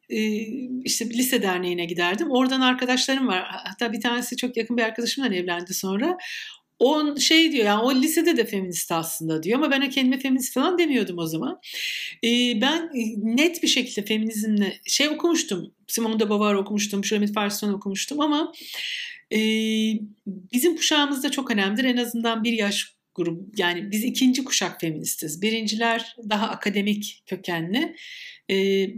işte lise derneğine giderdim. Oradan arkadaşlarım var. Hatta bir tanesi çok yakın bir arkadaşımla evlendi sonra. O şey diyor yani o lisede de feminist aslında diyor ama ben kendime feminist falan demiyordum o zaman. ben net bir şekilde feminizmle şey okumuştum. Simone de Beauvoir okumuştum, Shulamit Farson okumuştum ama bizim kuşağımızda çok önemlidir. En azından bir yaş grup yani biz ikinci kuşak feministiz. Birinciler daha akademik kökenli.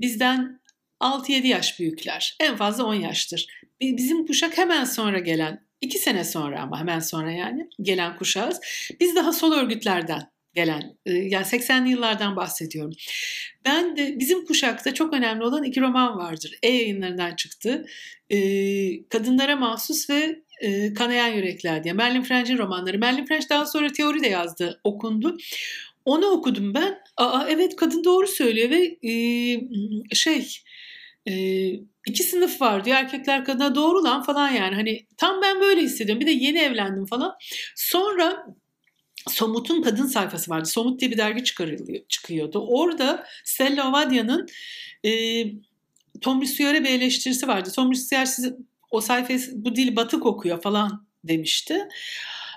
bizden 6-7 yaş büyükler. En fazla 10 yaştır. Bizim kuşak hemen sonra gelen, 2 sene sonra ama hemen sonra yani gelen kuşağız. Biz daha sol örgütlerden gelen yani 80'li yıllardan bahsediyorum. Ben de bizim kuşakta çok önemli olan iki roman vardır. E yayınlarından çıktı. Kadınlara mahsus ve Kanayan Yürekler diye. Merlin French'in romanları. Merlin French daha sonra teori de yazdı, okundu. onu okudum ben. Aa evet kadın doğru söylüyor ve e, şey e, iki sınıf var diyor erkekler kadına doğru lan falan yani hani tam ben böyle hissediyorum bir de yeni evlendim falan sonra Somut'un kadın sayfası vardı. Somut diye bir dergi çıkıyordu. Orada Stella Ovadia'nın e, Tom Rissieux'e bir eleştirisi vardı. Tom Rissieux size o sayfayı bu dil batık okuyor falan demişti.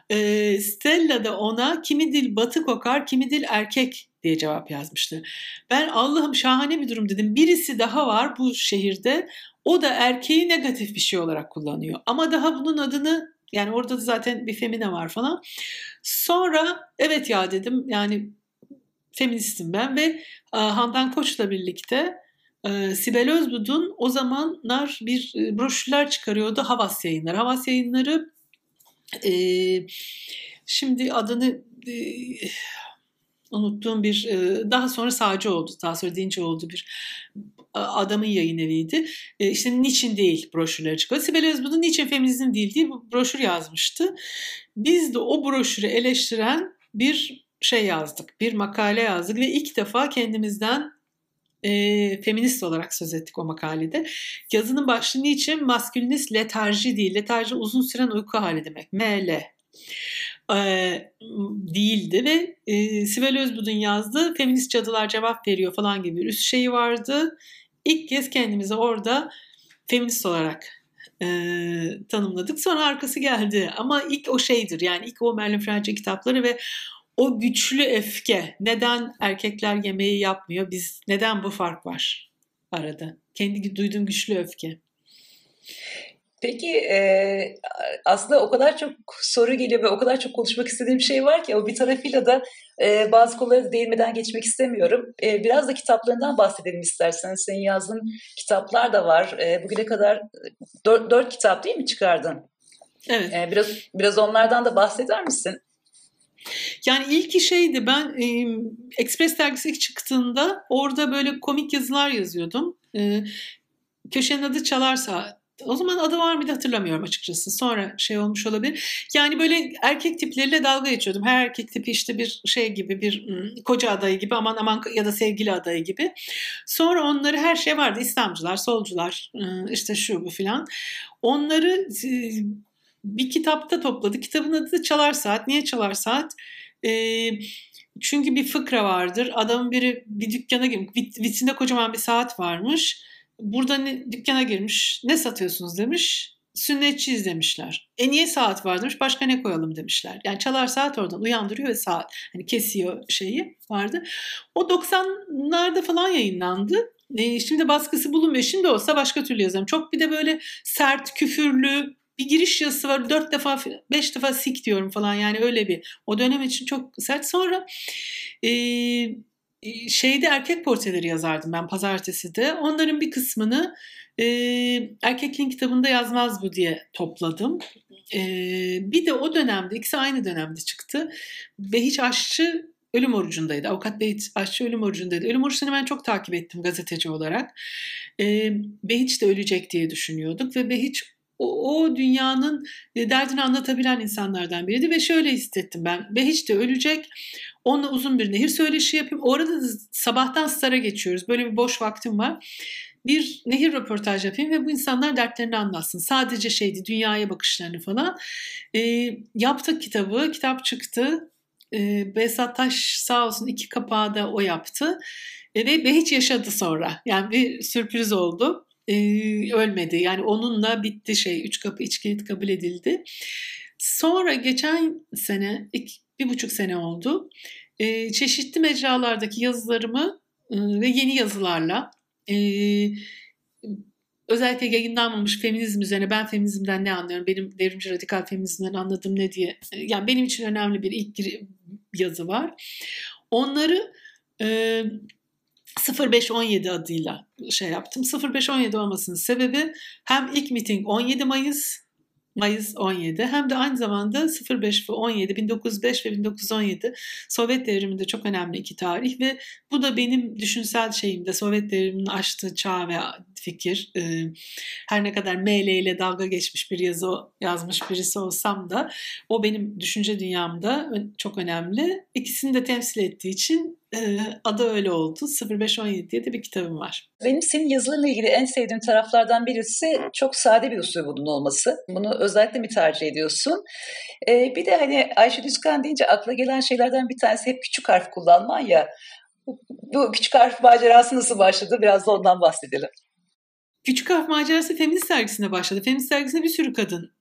E, Stella da ona kimi dil batı kokar, kimi dil erkek diye cevap yazmıştı. Ben Allah'ım şahane bir durum dedim. Birisi daha var bu şehirde. O da erkeği negatif bir şey olarak kullanıyor. Ama daha bunun adını yani orada da zaten bir femine var falan. Sonra evet ya dedim yani feministim ben ve e, Handan Koç'la birlikte e, Sibel Özbudun o zamanlar bir e, broşürler çıkarıyordu Havas yayınları. Havas yayınları e, şimdi adını e, unuttuğum bir e, daha sonra sağcı oldu. Daha sonra dinci oldu bir adamın yayın eviydi. E, işte niçin değil broşürleri çıkıyor. Sibel Özbudun niçin feminizm değil diye broşür yazmıştı. Biz de o broşürü eleştiren bir şey yazdık. Bir makale yazdık ve ilk defa kendimizden e, feminist olarak söz ettik o makalede. Yazının başlığı niçin maskülinist letarji değil. Letarji uzun süren uyku hali demek. ML e, değildi ve e, Sibel Özbud'un yazdığı feminist cadılar cevap veriyor falan gibi bir üst şeyi vardı. İlk kez kendimizi orada feminist olarak e, tanımladık. Sonra arkası geldi ama ilk o şeydir yani ilk o Merlin French'e kitapları ve o güçlü öfke neden erkekler yemeği yapmıyor biz neden bu fark var arada kendi duyduğum güçlü öfke. Peki e, aslında o kadar çok soru geliyor ve o kadar çok konuşmak istediğim şey var ki o bir tarafıyla da e, bazı konulara değinmeden geçmek istemiyorum. E, biraz da kitaplarından bahsedelim istersen. Senin yazdığın kitaplar da var. E, bugüne kadar dört, dört kitap değil mi çıkardın? Evet. E, biraz biraz onlardan da bahseder misin? Yani ilk şeydi ben e, Express dergisi ilk çıktığında orada böyle komik yazılar yazıyordum. E, köşenin adı Çalarsa o zaman adı var mıydı hatırlamıyorum açıkçası. Sonra şey olmuş olabilir. Yani böyle erkek tipleriyle dalga geçiyordum. Her erkek tipi işte bir şey gibi bir koca adayı gibi aman aman ya da sevgili adayı gibi. Sonra onları her şey vardı. İslamcılar, solcular işte şu bu filan. Onları bir kitapta topladı. Kitabın adı da Çalar Saat. Niye Çalar Saat? çünkü bir fıkra vardır. Adamın biri bir dükkana girmiş. Vitrinde kocaman bir saat varmış burada ne, dükkana girmiş ne satıyorsunuz demiş sünnetçiyiz demişler. E niye saat var demiş başka ne koyalım demişler. Yani çalar saat oradan uyandırıyor ve saat hani kesiyor şeyi vardı. O 90'larda falan yayınlandı. E, şimdi baskısı bulunmuyor. Şimdi olsa başka türlü yazarım. Çok bir de böyle sert, küfürlü bir giriş yazısı var. Dört defa, beş defa sik diyorum falan. Yani öyle bir. O dönem için çok sert. Sonra e, şeyde erkek portreleri yazardım ben pazartesi de. Onların bir kısmını e, erkekliğin kitabında yazmaz bu diye topladım. E, bir de o dönemde ikisi aynı dönemde çıktı. Behiç Aşçı ölüm orucundaydı. Avukat Behiç Aşçı ölüm orucundaydı. Ölüm orucunu ben çok takip ettim gazeteci olarak. E, Behiç de ölecek diye düşünüyorduk ve Behiç o, o dünyanın derdini anlatabilen insanlardan biriydi ve şöyle hissettim ben. Behiç de ölecek. Onunla uzun bir nehir söyleşi yapayım. Orada da sabahtan stara geçiyoruz. Böyle bir boş vaktim var. Bir nehir röportaj yapayım ve bu insanlar dertlerini anlatsın. Sadece şeydi dünyaya bakışlarını falan. E, yaptık kitabı. Kitap çıktı. E, Behzat Taş sağ olsun iki kapağı da o yaptı. E, ve, hiç yaşadı sonra. Yani bir sürpriz oldu. E, ölmedi. Yani onunla bitti şey. Üç kapı iç kabul edildi. Sonra geçen sene iki, bir buçuk sene oldu. E, çeşitli mecralardaki yazılarımı e, ve yeni yazılarla e, özellikle yayınlanmamış feminizm üzerine ben feminizmden ne anlıyorum, benim devrimci radikal feminizmden anladığım ne diye, yani benim için önemli bir ilk yazı var. Onları e, 0517 adıyla şey yaptım. 0517 olmasının sebebi hem ilk miting 17 Mayıs Mayıs 17 hem de aynı zamanda 05 ve 17 1905 ve 1917 Sovyet devriminde çok önemli iki tarih ve bu da benim düşünsel şeyimde Sovyet devriminin açtığı çağ ve fikir. Her ne kadar ML ile dalga geçmiş bir yazı yazmış birisi olsam da o benim düşünce dünyamda çok önemli. İkisini de temsil ettiği için adı öyle oldu. 0517 diye de bir kitabım var. Benim senin yazılarla ilgili en sevdiğim taraflardan birisi çok sade bir usulünün olması. Bunu özellikle mi tercih ediyorsun? Ee, bir de hani Ayşe Düzkan deyince akla gelen şeylerden bir tanesi hep küçük harf kullanman ya. Bu küçük harf macerası nasıl başladı? Biraz da ondan bahsedelim. Küçük Harf Macerası Feminist Dergisi'ne başladı. Feminist Dergisi'ne bir sürü kadın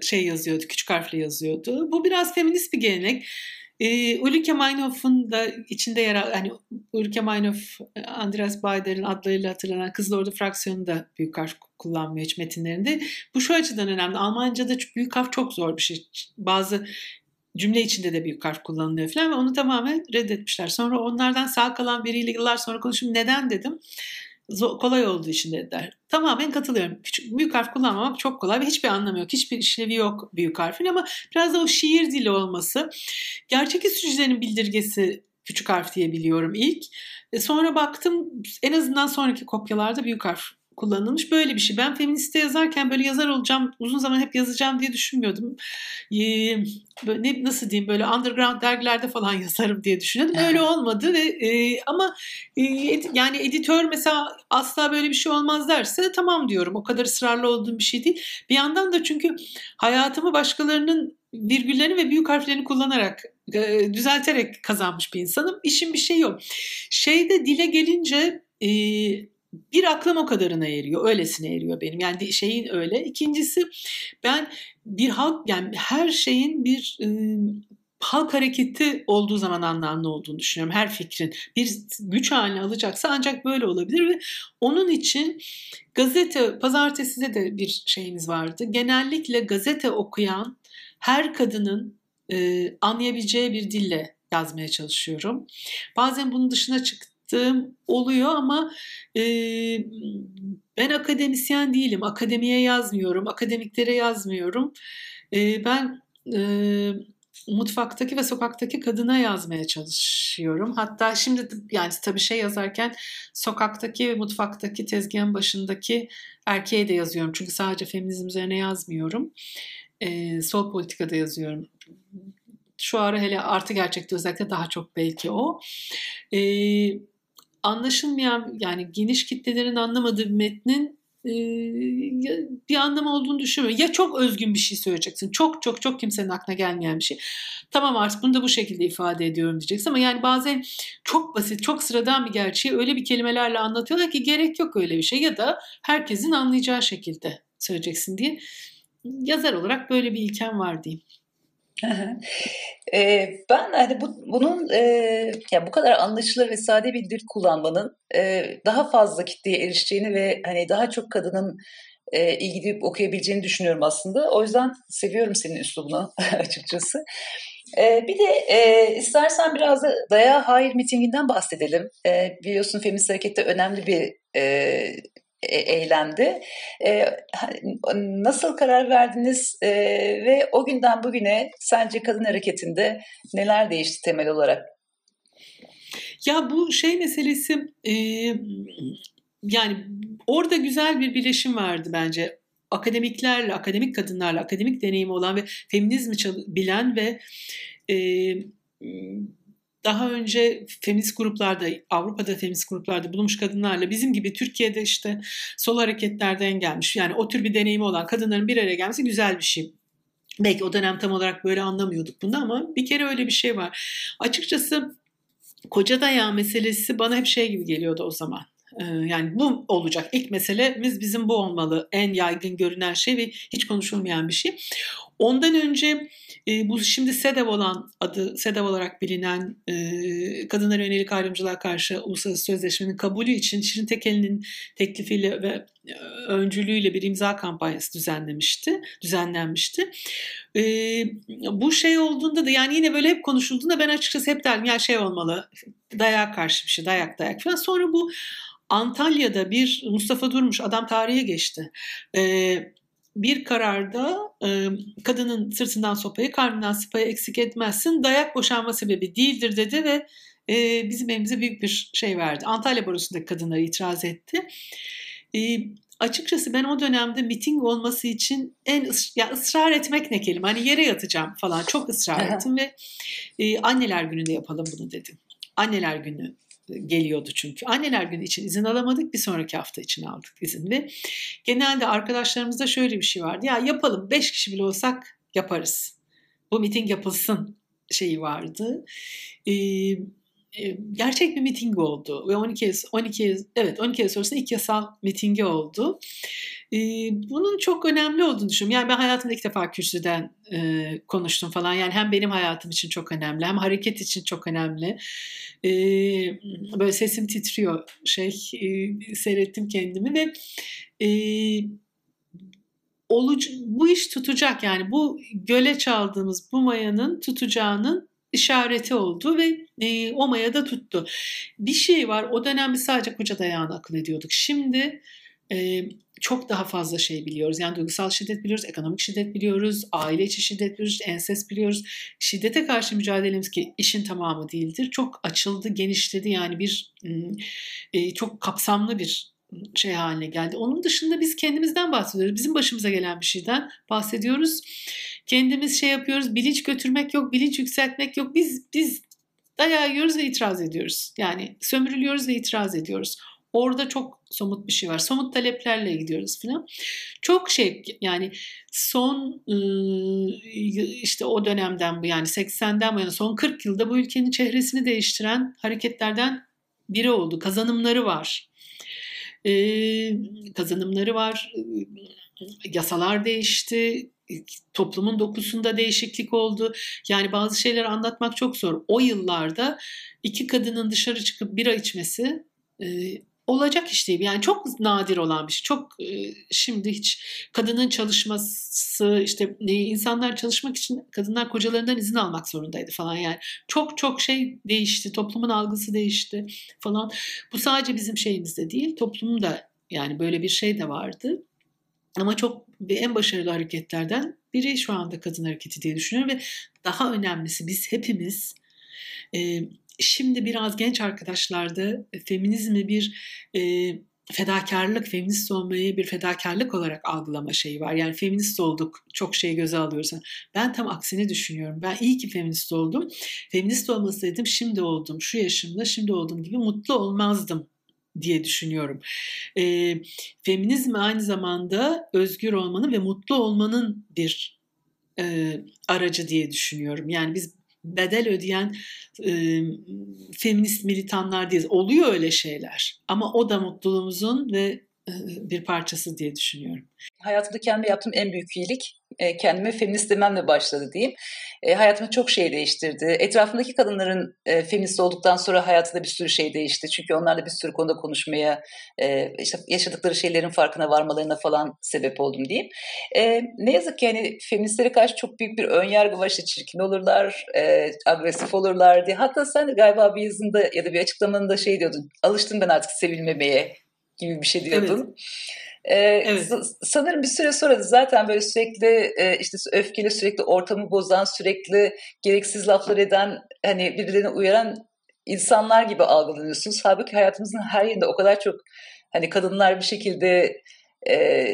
şey yazıyordu, küçük harfle yazıyordu. Bu biraz feminist bir gelenek. E, Ulrike Meinhof'un da içinde yer alan, hani Ulrike Meinhof, Andreas Bayder'in adlarıyla hatırlanan Kızıl Ordu fraksiyonu da büyük harf kullanmıyor hiç metinlerinde. Bu şu açıdan önemli. Almanca'da büyük harf çok zor bir şey. Bazı cümle içinde de büyük harf kullanılıyor falan ve onu tamamen reddetmişler. Sonra onlardan sağ kalan biriyle yıllar sonra konuştum. Neden dedim kolay olduğu için dediler. Tamamen katılıyorum. Küçük, büyük harf kullanmamak çok kolay ve hiçbir anlamı yok. Hiçbir işlevi yok büyük harfin ama biraz da o şiir dili olması. Gerçek sürücülerin bildirgesi küçük harf diye biliyorum ilk. E sonra baktım en azından sonraki kopyalarda büyük harf kullanılmış böyle bir şey. Ben feministe yazarken böyle yazar olacağım, uzun zaman hep yazacağım diye düşünmüyordum. Ee, böyle ne, nasıl diyeyim böyle underground dergilerde falan yazarım diye düşünüyordum. Öyle olmadı ve e, ama e, yani editör mesela asla böyle bir şey olmaz derse tamam diyorum. O kadar ısrarlı olduğum bir şey değil. Bir yandan da çünkü hayatımı başkalarının virgüllerini ve büyük harflerini kullanarak e, düzelterek kazanmış bir insanım. İşim bir şey yok. Şeyde dile gelince e, bir aklım o kadarına eriyor. Öylesine eriyor benim. Yani şeyin öyle. İkincisi ben bir halk yani her şeyin bir e, halk hareketi olduğu zaman anlamlı olduğunu düşünüyorum. Her fikrin bir güç haline alacaksa ancak böyle olabilir ve onun için gazete pazarteside de bir şeyimiz vardı. Genellikle gazete okuyan her kadının e, anlayabileceği bir dille yazmaya çalışıyorum. Bazen bunun dışına çık yaptığım oluyor ama e, ben akademisyen değilim. Akademiye yazmıyorum, akademiklere yazmıyorum. E, ben e, mutfaktaki ve sokaktaki kadına yazmaya çalışıyorum. Hatta şimdi yani tabii şey yazarken sokaktaki ve mutfaktaki tezgahın başındaki erkeğe de yazıyorum. Çünkü sadece feminizm üzerine yazmıyorum. E, sol politikada yazıyorum. Şu ara hele artı gerçekte özellikle daha çok belki o. E, anlaşılmayan yani geniş kitlelerin anlamadığı bir metnin e, bir anlamı olduğunu düşünmüyorum. Ya çok özgün bir şey söyleyeceksin. Çok çok çok kimsenin aklına gelmeyen bir şey. Tamam artık bunu da bu şekilde ifade ediyorum diyeceksin ama yani bazen çok basit, çok sıradan bir gerçeği öyle bir kelimelerle anlatıyorlar ki gerek yok öyle bir şey ya da herkesin anlayacağı şekilde söyleyeceksin diye yazar olarak böyle bir ilkem var diyeyim e, ben hani bu, bunun e, ya bu kadar anlaşılır ve sade bir dil kullanmanın e, daha fazla kitleye erişeceğini ve hani daha çok kadının e, ilgi okuyabileceğini düşünüyorum aslında. O yüzden seviyorum senin üslubunu açıkçası. E, bir de e, istersen biraz da Daya Hayır mitinginden bahsedelim. E, biliyorsun Feminist Hareket'te önemli bir e, eylemdi. E, nasıl karar verdiniz e, ve o günden bugüne sence kadın hareketinde neler değişti temel olarak? Ya bu şey meselesi e, yani orada güzel bir birleşim vardı bence. Akademiklerle, akademik kadınlarla, akademik deneyimi olan ve feminizmi bilen ve e, daha önce feminist gruplarda, Avrupa'da feminist gruplarda bulunmuş kadınlarla bizim gibi Türkiye'de işte sol hareketlerden gelmiş yani o tür bir deneyimi olan kadınların bir araya gelmesi güzel bir şey. Belki o dönem tam olarak böyle anlamıyorduk bunu ama bir kere öyle bir şey var. Açıkçası koca dayağı meselesi bana hep şey gibi geliyordu o zaman. Ee, yani bu olacak. İlk meselemiz bizim bu olmalı. En yaygın görünen şey ve hiç konuşulmayan bir şey. Ondan önce e, bu şimdi SEDEV olan adı SEDEV olarak bilinen e, kadınlara yönelik ayrımcılığa karşı uluslararası sözleşmenin kabulü için Şirin Tekel'in teklifiyle ve e, öncülüğüyle bir imza kampanyası düzenlemişti, düzenlenmişti. E, bu şey olduğunda da yani yine böyle hep konuşulduğunda ben açıkçası hep derdim ya şey olmalı dayak karşı bir şey dayak dayak falan. Sonra bu Antalya'da bir Mustafa Durmuş adam tarihe geçti. Ee, bir kararda e, kadının sırtından sopayı, karnından sıpayı eksik etmezsin. Dayak boşanma sebebi değildir dedi ve e, bizim evimize büyük bir şey verdi. Antalya Barosu'ndaki kadınlar itiraz etti. E, açıkçası ben o dönemde miting olması için en ya ısrar etmek ne kelime hani yere yatacağım falan çok ısrar ettim ve e, anneler gününde yapalım bunu dedim. Anneler günü geliyordu çünkü. Anneler günü için izin alamadık bir sonraki hafta için aldık izin ve genelde arkadaşlarımızda şöyle bir şey vardı. Ya yapalım 5 kişi bile olsak yaparız. Bu miting yapılsın şeyi vardı. Ee, gerçek bir miting oldu ve 12 12 evet 12 Eylül sonrasında ilk yasal mitingi oldu. Bunun çok önemli olduğunu düşünüyorum. Yani ben hayatımda ilk defa kürsüden e, konuştum falan. Yani hem benim hayatım için çok önemli hem hareket için çok önemli. Ee, böyle sesim titriyor şey e, seyrettim kendimi ve e, oluc bu iş tutacak yani bu göle çaldığımız bu mayanın tutacağının işareti oldu ve e, o maya da tuttu. Bir şey var o dönem biz sadece koca dayağını akıl ediyorduk. Şimdi e, çok daha fazla şey biliyoruz. Yani duygusal şiddet biliyoruz, ekonomik şiddet biliyoruz, aile içi şiddet biliyoruz, enses biliyoruz. Şiddete karşı mücadelemiz ki işin tamamı değildir. Çok açıldı, genişledi yani bir e, çok kapsamlı bir şey haline geldi. Onun dışında biz kendimizden bahsediyoruz. Bizim başımıza gelen bir şeyden bahsediyoruz. Kendimiz şey yapıyoruz. Bilinç götürmek yok, bilinç yükseltmek yok. Biz biz dayağı yiyoruz ve itiraz ediyoruz. Yani sömürülüyoruz ve itiraz ediyoruz. Orada çok somut bir şey var. Somut taleplerle gidiyoruz falan. Çok şey yani son işte o dönemden bu yani 80'den bu yana son 40 yılda bu ülkenin çehresini değiştiren hareketlerden biri oldu. Kazanımları var. Kazanımları var. Yasalar değişti toplumun dokusunda değişiklik oldu. Yani bazı şeyleri anlatmak çok zor. O yıllarda iki kadının dışarı çıkıp bira içmesi olacak iş değil. Yani çok nadir olan bir şey. Çok e, şimdi hiç kadının çalışması işte e, insanlar çalışmak için kadınlar kocalarından izin almak zorundaydı falan yani. Çok çok şey değişti. Toplumun algısı değişti falan. Bu sadece bizim şeyimizde değil. Toplumun da yani böyle bir şey de vardı. Ama çok en başarılı hareketlerden biri şu anda kadın hareketi diye düşünüyorum ve daha önemlisi biz hepimiz e, şimdi biraz genç arkadaşlarda feminizmi bir e, fedakarlık, feminist olmayı bir fedakarlık olarak algılama şeyi var. Yani feminist olduk, çok şey göze alıyoruz. Ben tam aksini düşünüyorum. Ben iyi ki feminist oldum. Feminist olmasaydım şimdi oldum, şu yaşımda şimdi olduğum gibi mutlu olmazdım diye düşünüyorum. E, feminizm aynı zamanda özgür olmanın ve mutlu olmanın bir e, aracı diye düşünüyorum. Yani biz bedel ödeyen e, feminist militanlar değil. Oluyor öyle şeyler. Ama o da mutluluğumuzun ve bir parçası diye düşünüyorum. Hayatımda kendime yaptığım en büyük iyilik e, kendime feminist dememle başladı diyeyim. E, hayatımda çok şey değiştirdi. Etrafımdaki kadınların e, feminist olduktan sonra hayatında bir sürü şey değişti. Çünkü onlarla bir sürü konuda konuşmaya, e, işte yaşadıkları şeylerin farkına varmalarına falan sebep oldum diyeyim. E, ne yazık ki hani feministlere karşı çok büyük bir ön yargı var. İşte çirkin olurlar, e, agresif olurlar diye. Hatta sen galiba bir yazında ya da bir açıklamanında şey diyordun. Alıştım ben artık sevilmemeye gibi bir şey diyordun. Evet. Ee, evet. Sanırım bir süre sonra da zaten böyle sürekli e, işte öfkeli sürekli ortamı bozan sürekli gereksiz laflar eden hani birbirlerine uyaran insanlar gibi algılanıyorsunuz. Halbuki hayatımızın her yerinde o kadar çok hani kadınlar bir şekilde e,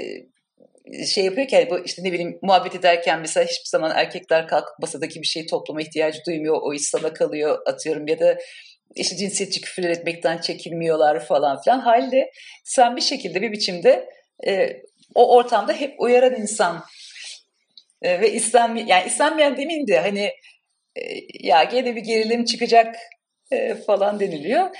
şey yapıyor ki yani bu işte ne bileyim muhabbet ederken mesela hiçbir zaman erkekler kalkıp masadaki bir şeyi toplama ihtiyacı duymuyor. O iş sana kalıyor atıyorum ya da işte cinsiyetçi küfür etmekten çekinmiyorlar falan filan. Halde sen bir şekilde bir biçimde e, o ortamda hep uyaran insan e, ve istenmeyen yani istenmeyen demin de hani e, ya gene bir gerilim çıkacak e, falan deniliyor.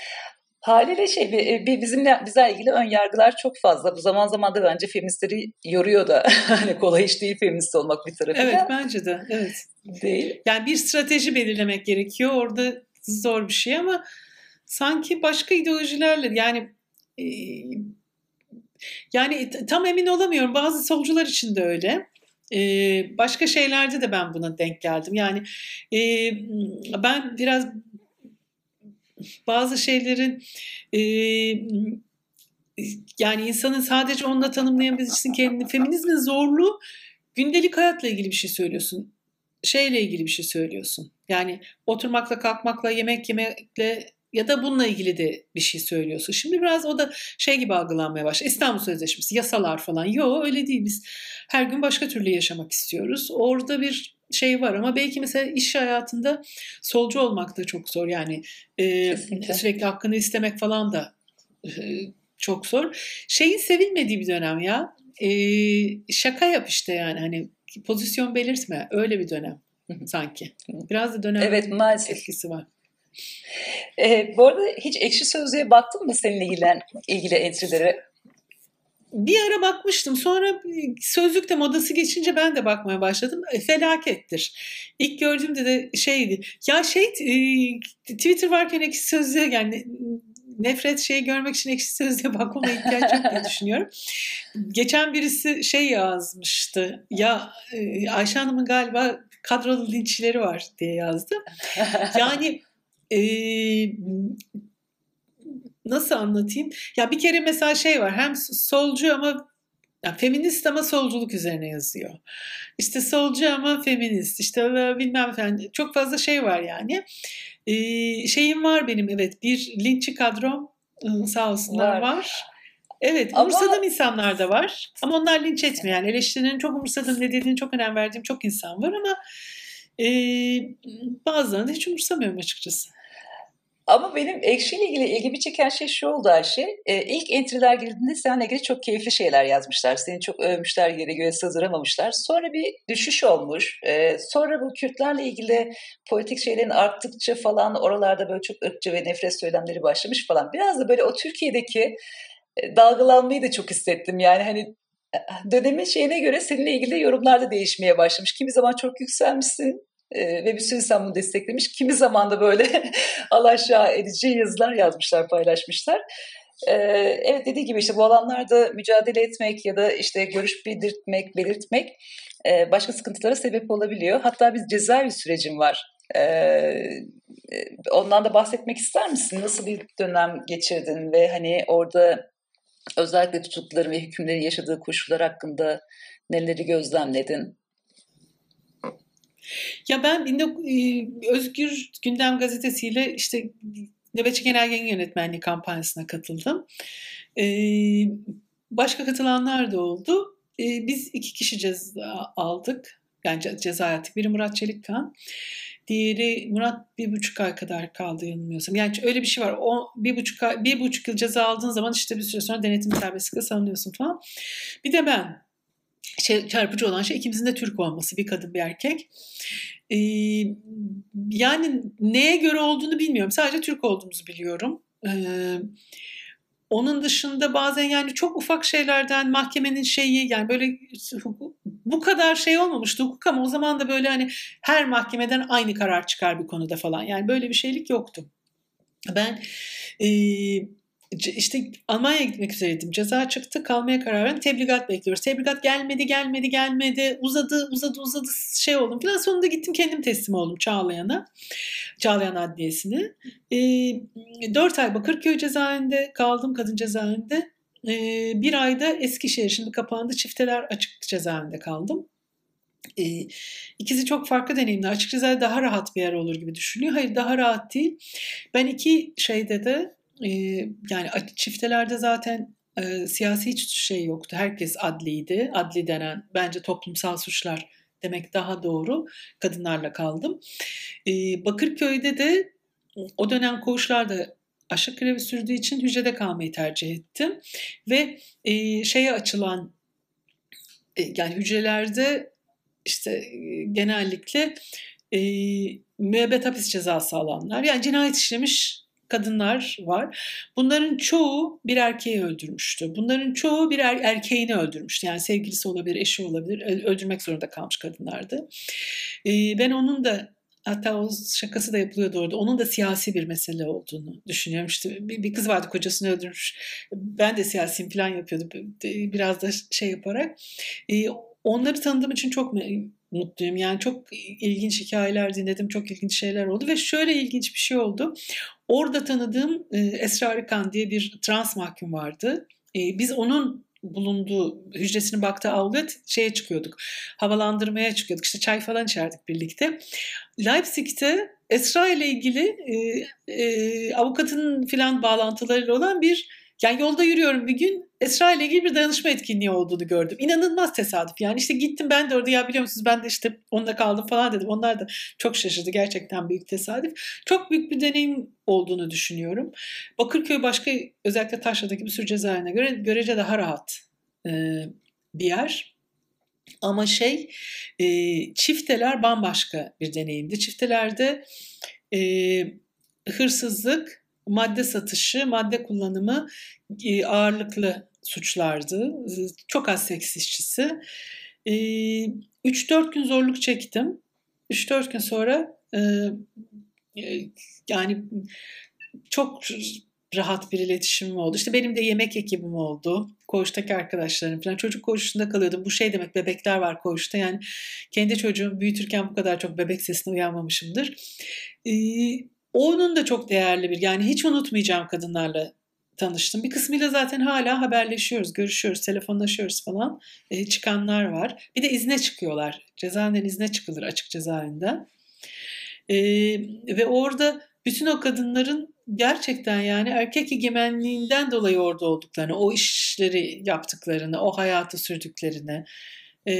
Haliyle şey bir, bir bizimle bizle ilgili ön yargılar çok fazla. Bu zaman zaman da bence feministleri yoruyor da hani kolay iş değil feminist olmak bir tarafıyla. Evet bence de. Evet. Değil. Yani bir strateji belirlemek gerekiyor. Orada zor bir şey ama sanki başka ideolojilerle yani e, yani tam emin olamıyorum. Bazı solcular için de öyle. Ee, başka şeylerde de ben buna denk geldim. Yani e, ben biraz bazı şeylerin e, yani insanın sadece onunla tanımlayabilirsin kendini. Feminizmin zorluğu gündelik hayatla ilgili bir şey söylüyorsun. Şeyle ilgili bir şey söylüyorsun. Yani oturmakla, kalkmakla, yemek yemekle ya da bununla ilgili de bir şey söylüyorsun. Şimdi biraz o da şey gibi algılanmaya başladı. İstanbul Sözleşmesi, yasalar falan. Yok öyle değil. Biz her gün başka türlü yaşamak istiyoruz. Orada bir şey var ama belki mesela iş hayatında solcu olmak da çok zor. Yani e, sürekli hakkını istemek falan da e, çok zor. Şeyin sevilmediği bir dönem ya. E, şaka yap işte yani hani pozisyon belirtme. Öyle bir dönem sanki. Biraz da dönem evet, maalesef. etkisi var. Ee, bu arada hiç ekşi sözlüğe baktın mı seninle ilgili, ilgili entry'lere? Bir ara bakmıştım. Sonra sözlükte modası geçince ben de bakmaya başladım. E, felakettir. İlk gördüğümde de şeydi. Ya şey e, Twitter varken ekşi sözlüğe yani nefret şeyi görmek için ekşi sözlüğe bakmama ihtiyaç yok diye düşünüyorum. Geçen birisi şey yazmıştı. Ya e, Ayşe Hanım'ın galiba kadrolu linçleri var diye yazdı. Yani e, nasıl anlatayım? Ya bir kere mesela şey var hem solcu ama yani feminist ama solculuk üzerine yazıyor. İşte solcu ama feminist. İşte bilmem efendim çok fazla şey var yani. Ee, şeyim var benim evet bir linççi kadrom sağ olsunlar var. var. Evet umursadığım ama... insanlar da var. Ama onlar linç etmiyor. Yani eleştirinin çok umursadığım ne dediğini çok önem verdiğim çok insan var ama e, bazılarını da hiç umursamıyorum açıkçası. Ama benim Ekşi ile ilgili ilgimi çeken şey şu oldu Ayşe. E, ilk entry'ler girdiğinde seninle ilgili çok keyifli şeyler yazmışlar. Seni çok övmüşler, geri göre sığdıramamışlar. Sonra bir düşüş olmuş. E, sonra bu Kürtlerle ilgili politik şeylerin arttıkça falan oralarda böyle çok ırkçı ve nefret söylemleri başlamış falan. Biraz da böyle o Türkiye'deki e, dalgalanmayı da çok hissettim. Yani hani e, dönemin şeyine göre seninle ilgili yorumlar da değişmeye başlamış. Kimi zaman çok yükselmişsin, e, ve bir sürü insan bunu desteklemiş. Kimi zaman da böyle alaşağı edici yazılar yazmışlar, paylaşmışlar. E, evet dediği gibi işte bu alanlarda mücadele etmek ya da işte görüş belirtmek, belirtmek e, başka sıkıntılara sebep olabiliyor. Hatta biz cezaevi sürecim var. E, ondan da bahsetmek ister misin? Nasıl bir dönem geçirdin ve hani orada özellikle tutukluların ve hükümlerin yaşadığı koşullar hakkında neleri gözlemledin? Ya ben e, Özgür Gündem gazetesiyle işte Nöbetçi Genel Yayın Yönetmenliği kampanyasına katıldım. E, başka katılanlar da oldu. E, biz iki kişi ceza aldık. Yani ceza aldık. Biri Murat Çelikkan. Diğeri Murat bir buçuk ay kadar kaldı yanılmıyorsam. Yani öyle bir şey var. O bir buçuk ay, bir buçuk yıl ceza aldığın zaman işte bir süre sonra denetim serbestlikle salınıyorsun falan. Bir de ben şey, çarpıcı olan şey ikimizin de Türk olması. Bir kadın bir erkek. Ee, yani neye göre olduğunu bilmiyorum. Sadece Türk olduğumuzu biliyorum. Ee, onun dışında bazen yani çok ufak şeylerden mahkemenin şeyi yani böyle bu kadar şey olmamıştı hukuk ama o zaman da böyle hani her mahkemeden aynı karar çıkar bir konuda falan. Yani böyle bir şeylik yoktu. Ben e, işte Almanya'ya gitmek üzereydim. Ceza çıktı. Kalmaya karar verdim. Tebligat bekliyoruz. Tebligat gelmedi, gelmedi, gelmedi. Uzadı, uzadı, uzadı. Şey oldum. Falan sonunda gittim kendim teslim oldum Çağlayan'a. Çağlayan Adliyesi'ne. E, 4 ay Bakırköy cezaevinde kaldım. Kadın cezaevinde. E, bir ayda Eskişehir şimdi kapandı. Çifteler açık cezaevinde kaldım. E, ikisi çok farklı deneyimler. Açık cezaevi daha rahat bir yer olur gibi düşünüyor. Hayır daha rahat değil. Ben iki şeyde de yani çiftelerde zaten e, siyasi hiç şey yoktu. Herkes adliydi. Adli denen bence toplumsal suçlar demek daha doğru. Kadınlarla kaldım. E, Bakırköy'de de o dönem koğuşlarda aşık grevi sürdüğü için hücrede kalmayı tercih ettim. Ve e, şeye açılan e, yani hücrelerde işte e, genellikle e, müebbet hapis cezası alanlar yani cinayet işlemiş kadınlar var. Bunların çoğu bir erkeği öldürmüştü. Bunların çoğu bir er, erkeğini öldürmüştü. Yani sevgilisi olabilir, eşi olabilir. Öldürmek zorunda kalmış kadınlardı. Ee, ben onun da Hatta o şakası da yapılıyordu orada. Onun da siyasi bir mesele olduğunu düşünüyorum. İşte bir, bir kız vardı kocasını öldürmüş. Ben de siyasiyim falan yapıyordu. Biraz da şey yaparak. Ee, onları tanıdığım için çok mutluyum. Yani çok ilginç hikayeler dinledim, çok ilginç şeyler oldu ve şöyle ilginç bir şey oldu. Orada tanıdığım e, Esra Arıkan diye bir trans mahkum vardı. e, biz onun bulunduğu hücresinin baktığı avlet şeye çıkıyorduk. Havalandırmaya çıkıyorduk. İşte çay falan içerdik birlikte. Leipzig'te Esra ile ilgili e, e, avukatın filan bağlantıları olan bir yani yolda yürüyorum bir gün Esra ile ilgili bir danışma etkinliği olduğunu gördüm. İnanılmaz tesadüf yani işte gittim ben de orada ya biliyor musunuz ben de işte onda kaldım falan dedim. Onlar da çok şaşırdı gerçekten büyük tesadüf. Çok büyük bir deneyim olduğunu düşünüyorum. Bakırköy başka özellikle Taşra'daki bir sürü cezaevine göre görece daha rahat e, bir yer. Ama şey e, çifteler bambaşka bir deneyimdi. Çiftelerde e, hırsızlık, madde satışı, madde kullanımı ağırlıklı suçlardı. Çok az seks işçisi. E, 3-4 gün zorluk çektim. 3-4 gün sonra yani çok rahat bir iletişimim oldu. İşte benim de yemek ekibim oldu. Koğuştaki arkadaşlarım falan. Çocuk koğuşunda kalıyordum. Bu şey demek bebekler var koğuşta. Yani kendi çocuğum büyütürken bu kadar çok bebek sesine uyanmamışımdır. Ee, onun da çok değerli bir yani hiç unutmayacağım kadınlarla tanıştım. Bir kısmıyla zaten hala haberleşiyoruz, görüşüyoruz, telefonlaşıyoruz falan. E, çıkanlar var. Bir de izne çıkıyorlar. Cezaevinden izne çıkılır açık cezaevinden. E, ve orada bütün o kadınların gerçekten yani erkek egemenliğinden dolayı orada olduklarını, o işleri yaptıklarını, o hayatı sürdüklerini e,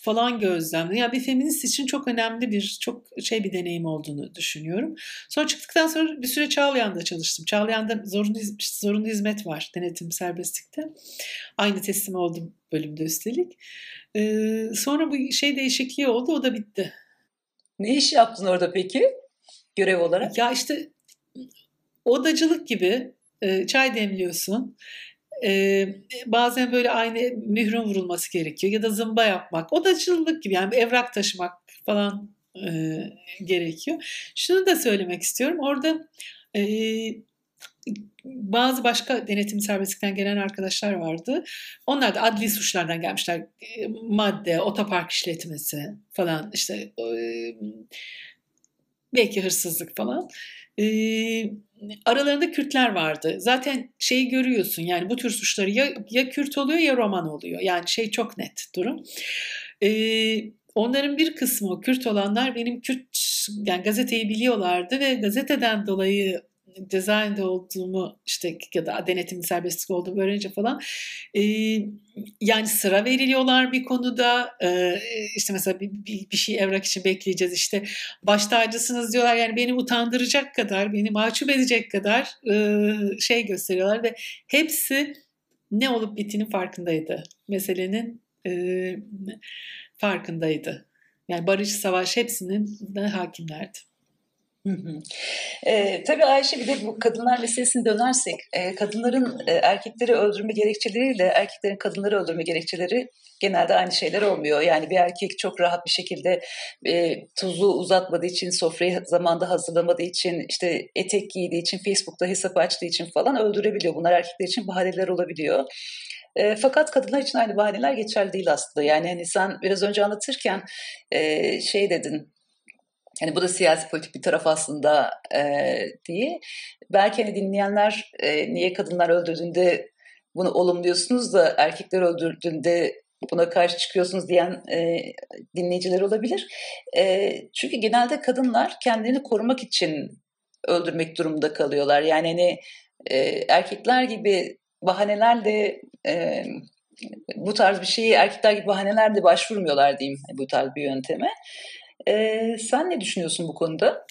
falan gözlemledim. Yani bir feminist için çok önemli bir, çok şey bir deneyim olduğunu düşünüyorum. Sonra çıktıktan sonra bir süre Çağlayan'da çalıştım. Çağlayan'da zorunlu, zorunlu hizmet var denetim serbestlikte. Aynı teslim oldum bölümde üstelik. E, sonra bu şey değişikliği oldu, o da bitti. Ne iş yaptın orada peki? görev olarak? Ya işte odacılık gibi çay demliyorsun. E, bazen böyle aynı mührün vurulması gerekiyor ya da zımba yapmak. Odacılık gibi yani evrak taşımak falan e, gerekiyor. Şunu da söylemek istiyorum. Orada e, bazı başka denetim serbestlikten gelen arkadaşlar vardı. Onlar da adli suçlardan gelmişler. Madde, otopark işletmesi falan işte belki hırsızlık falan. E, aralarında Kürtler vardı. Zaten şeyi görüyorsun yani bu tür suçları ya, ya Kürt oluyor ya Roman oluyor. Yani şey çok net durum. E, onların bir kısmı Kürt olanlar benim Kürt yani gazeteyi biliyorlardı ve gazeteden dolayı cezaevinde olduğumu işte ya da denetim serbestlik olduğumu öğrenince falan e, yani sıra veriliyorlar bir konuda. E, işte mesela bir, bir, bir şey evrak için bekleyeceğiz işte baş tacısınız diyorlar. Yani beni utandıracak kadar beni mahcup edecek kadar e, şey gösteriyorlar ve hepsi ne olup bittiğinin farkındaydı. Meselenin e, farkındaydı. Yani barış savaş hepsinin hakimlerdi. E, tabii Ayşe bir de bu kadınlar meselesine dönersek e, kadınların e, erkekleri öldürme gerekçeleriyle erkeklerin kadınları öldürme gerekçeleri genelde aynı şeyler olmuyor. Yani bir erkek çok rahat bir şekilde e, tuzu uzatmadığı için, sofrayı zamanda hazırlamadığı için, işte etek giydiği için, Facebook'ta hesap açtığı için falan öldürebiliyor. Bunlar erkekler için bahaneler olabiliyor. E, fakat kadınlar için aynı bahaneler geçerli değil aslında. Yani hani sen biraz önce anlatırken e, şey dedin, Hani bu da siyasi politik bir taraf aslında e, diye. Belki hani dinleyenler e, niye kadınlar öldürdüğünde bunu olumluyorsunuz da erkekler öldürdüğünde buna karşı çıkıyorsunuz diyen e, dinleyiciler olabilir. E, çünkü genelde kadınlar kendilerini korumak için öldürmek durumunda kalıyorlar. Yani hani e, erkekler gibi bahanelerle e, bu tarz bir şeyi erkekler gibi bahanelerle başvurmuyorlar diyeyim bu tarz bir yönteme. E, sen ne düşünüyorsun bu konuda?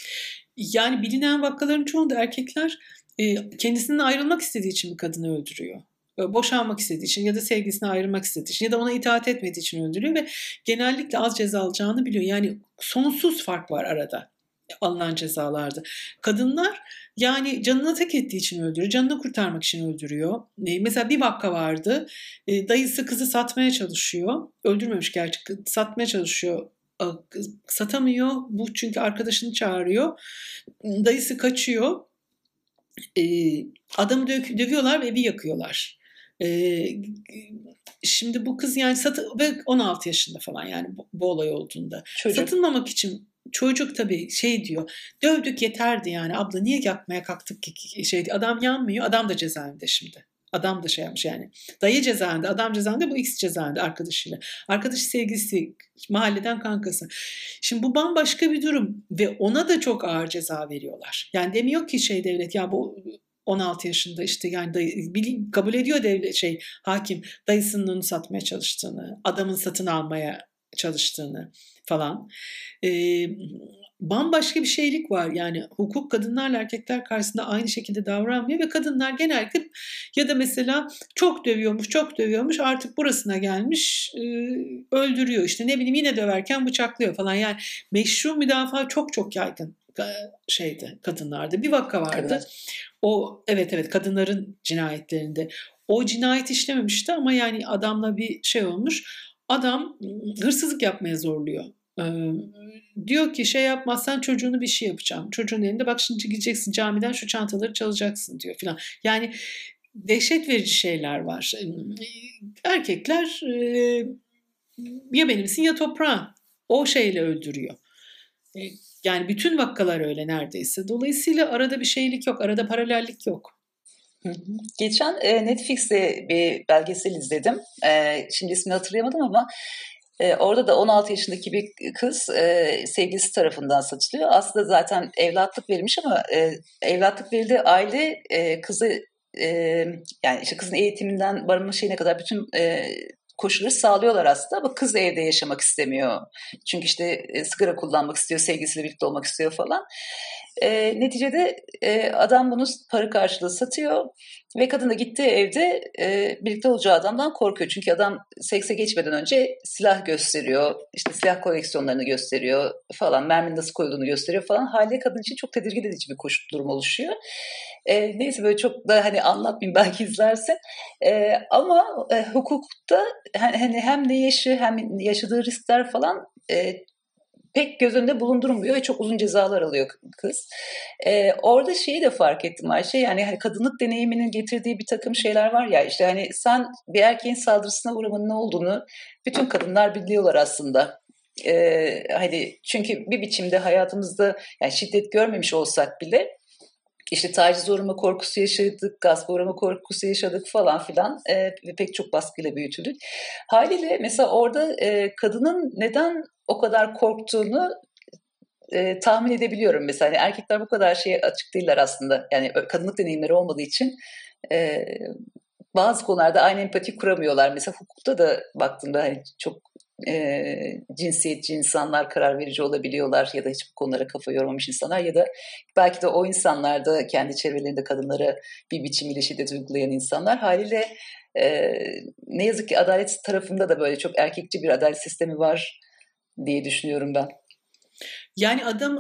Yani bilinen vakaların çoğunda erkekler e, kendisinden ayrılmak istediği için bir kadını öldürüyor boşanmak istediği için ya da sevgisine ayrılmak istediği için ya da ona itaat etmediği için öldürüyor ve genellikle az ceza alacağını biliyor. Yani sonsuz fark var arada alınan cezalarda. Kadınlar yani canını tek ettiği için öldürüyor. Canını kurtarmak için öldürüyor. E, mesela bir vakka vardı. E, dayısı kızı satmaya çalışıyor. Öldürmemiş gerçi. Satmaya çalışıyor satamıyor. Bu çünkü arkadaşını çağırıyor. Dayısı kaçıyor. E, adamı dö- dövüyorlar ve evi yakıyorlar. E, şimdi bu kız yani sat ve 16 yaşında falan yani bu, bu olay olduğunda. Çocuk. Satılmamak için çocuk tabii şey diyor. Dövdük yeterdi yani abla niye yakmaya kalktık ki şey adam yanmıyor. Adam da cezaevinde şimdi. Adam da şey yapmış yani. Dayı cezaevinde, adam cezaevinde, bu X cezaevinde arkadaşıyla. Arkadaşı sevgilisi, mahalleden kankası. Şimdi bu bambaşka bir durum ve ona da çok ağır ceza veriyorlar. Yani demiyor ki şey devlet ya bu 16 yaşında işte yani dayı, kabul ediyor devlet şey hakim dayısının satmaya çalıştığını, adamın satın almaya çalıştığını falan. Ee, bambaşka bir şeylik var. Yani hukuk kadınlarla erkekler karşısında aynı şekilde davranmıyor ve kadınlar genellikle ya da mesela çok dövüyormuş, çok dövüyormuş artık burasına gelmiş e, öldürüyor. İşte ne bileyim yine döverken bıçaklıyor falan. Yani meşru müdafaa çok çok yaygın şeydi kadınlarda. Bir vaka vardı. Evet. O evet evet kadınların cinayetlerinde. O cinayet işlememişti ama yani adamla bir şey olmuş. Adam hırsızlık yapmaya zorluyor diyor ki şey yapmazsan çocuğunu bir şey yapacağım. Çocuğun elinde bak şimdi gideceksin camiden şu çantaları çalacaksın diyor filan. Yani dehşet verici şeyler var. Erkekler ya benimsin ya toprağın. O şeyle öldürüyor. Yani bütün vakkalar öyle neredeyse. Dolayısıyla arada bir şeylik yok, arada paralellik yok. Geçen Netflix'te bir belgesel izledim. Şimdi ismini hatırlayamadım ama e, orada da 16 yaşındaki bir kız e, sevgilisi tarafından satılıyor. Aslında zaten evlatlık verilmiş ama e, evlatlık verildiği aile kızı yani işte kızın eğitiminden barınma şeyine kadar bütün koşulları sağlıyorlar aslında ama kız evde yaşamak istemiyor. Çünkü işte e, sigara kullanmak istiyor, sevgilisiyle birlikte olmak istiyor falan. E, neticede e, adam bunu para karşılığı satıyor ve kadın da gittiği evde e, birlikte olacağı adamdan korkuyor. Çünkü adam sekse geçmeden önce silah gösteriyor, işte silah koleksiyonlarını gösteriyor falan, merminin nasıl koyulduğunu gösteriyor falan. Haliyle kadın için çok tedirgin edici bir koşu durum oluşuyor. E, neyse böyle çok da hani anlatmayayım belki izlersin. E, ama e, hukukta hani hem ne yaşı hem yaşadığı riskler falan e, pek göz önünde bulundurmuyor ve çok uzun cezalar alıyor kız. Ee, orada şeyi de fark ettim Ayşe yani hani kadınlık deneyiminin getirdiği bir takım şeyler var ya işte hani sen bir erkeğin saldırısına uğramanın ne olduğunu bütün kadınlar biliyorlar aslında. Ee, hani çünkü bir biçimde hayatımızda yani şiddet görmemiş olsak bile işte taciz uğrama korkusu yaşadık, gasp uğrama korkusu yaşadık falan filan e, ve pek çok baskıyla büyütüldük. Haliyle mesela orada e, kadının neden o kadar korktuğunu e, tahmin edebiliyorum. Mesela hani erkekler bu kadar şeye açık değiller aslında. Yani kadınlık deneyimleri olmadığı için e, bazı konularda aynı empati kuramıyorlar. Mesela hukukta da baktığımda hani çok e, cinsiyetçi insanlar karar verici olabiliyorlar ya da hiç bu konulara kafa yormamış insanlar ya da belki de o insanlar da kendi çevrelerinde kadınlara bir biçimiyle şiddet uygulayan insanlar haliyle e, ne yazık ki adalet tarafında da böyle çok erkekçi bir adalet sistemi var diye düşünüyorum ben. Yani adam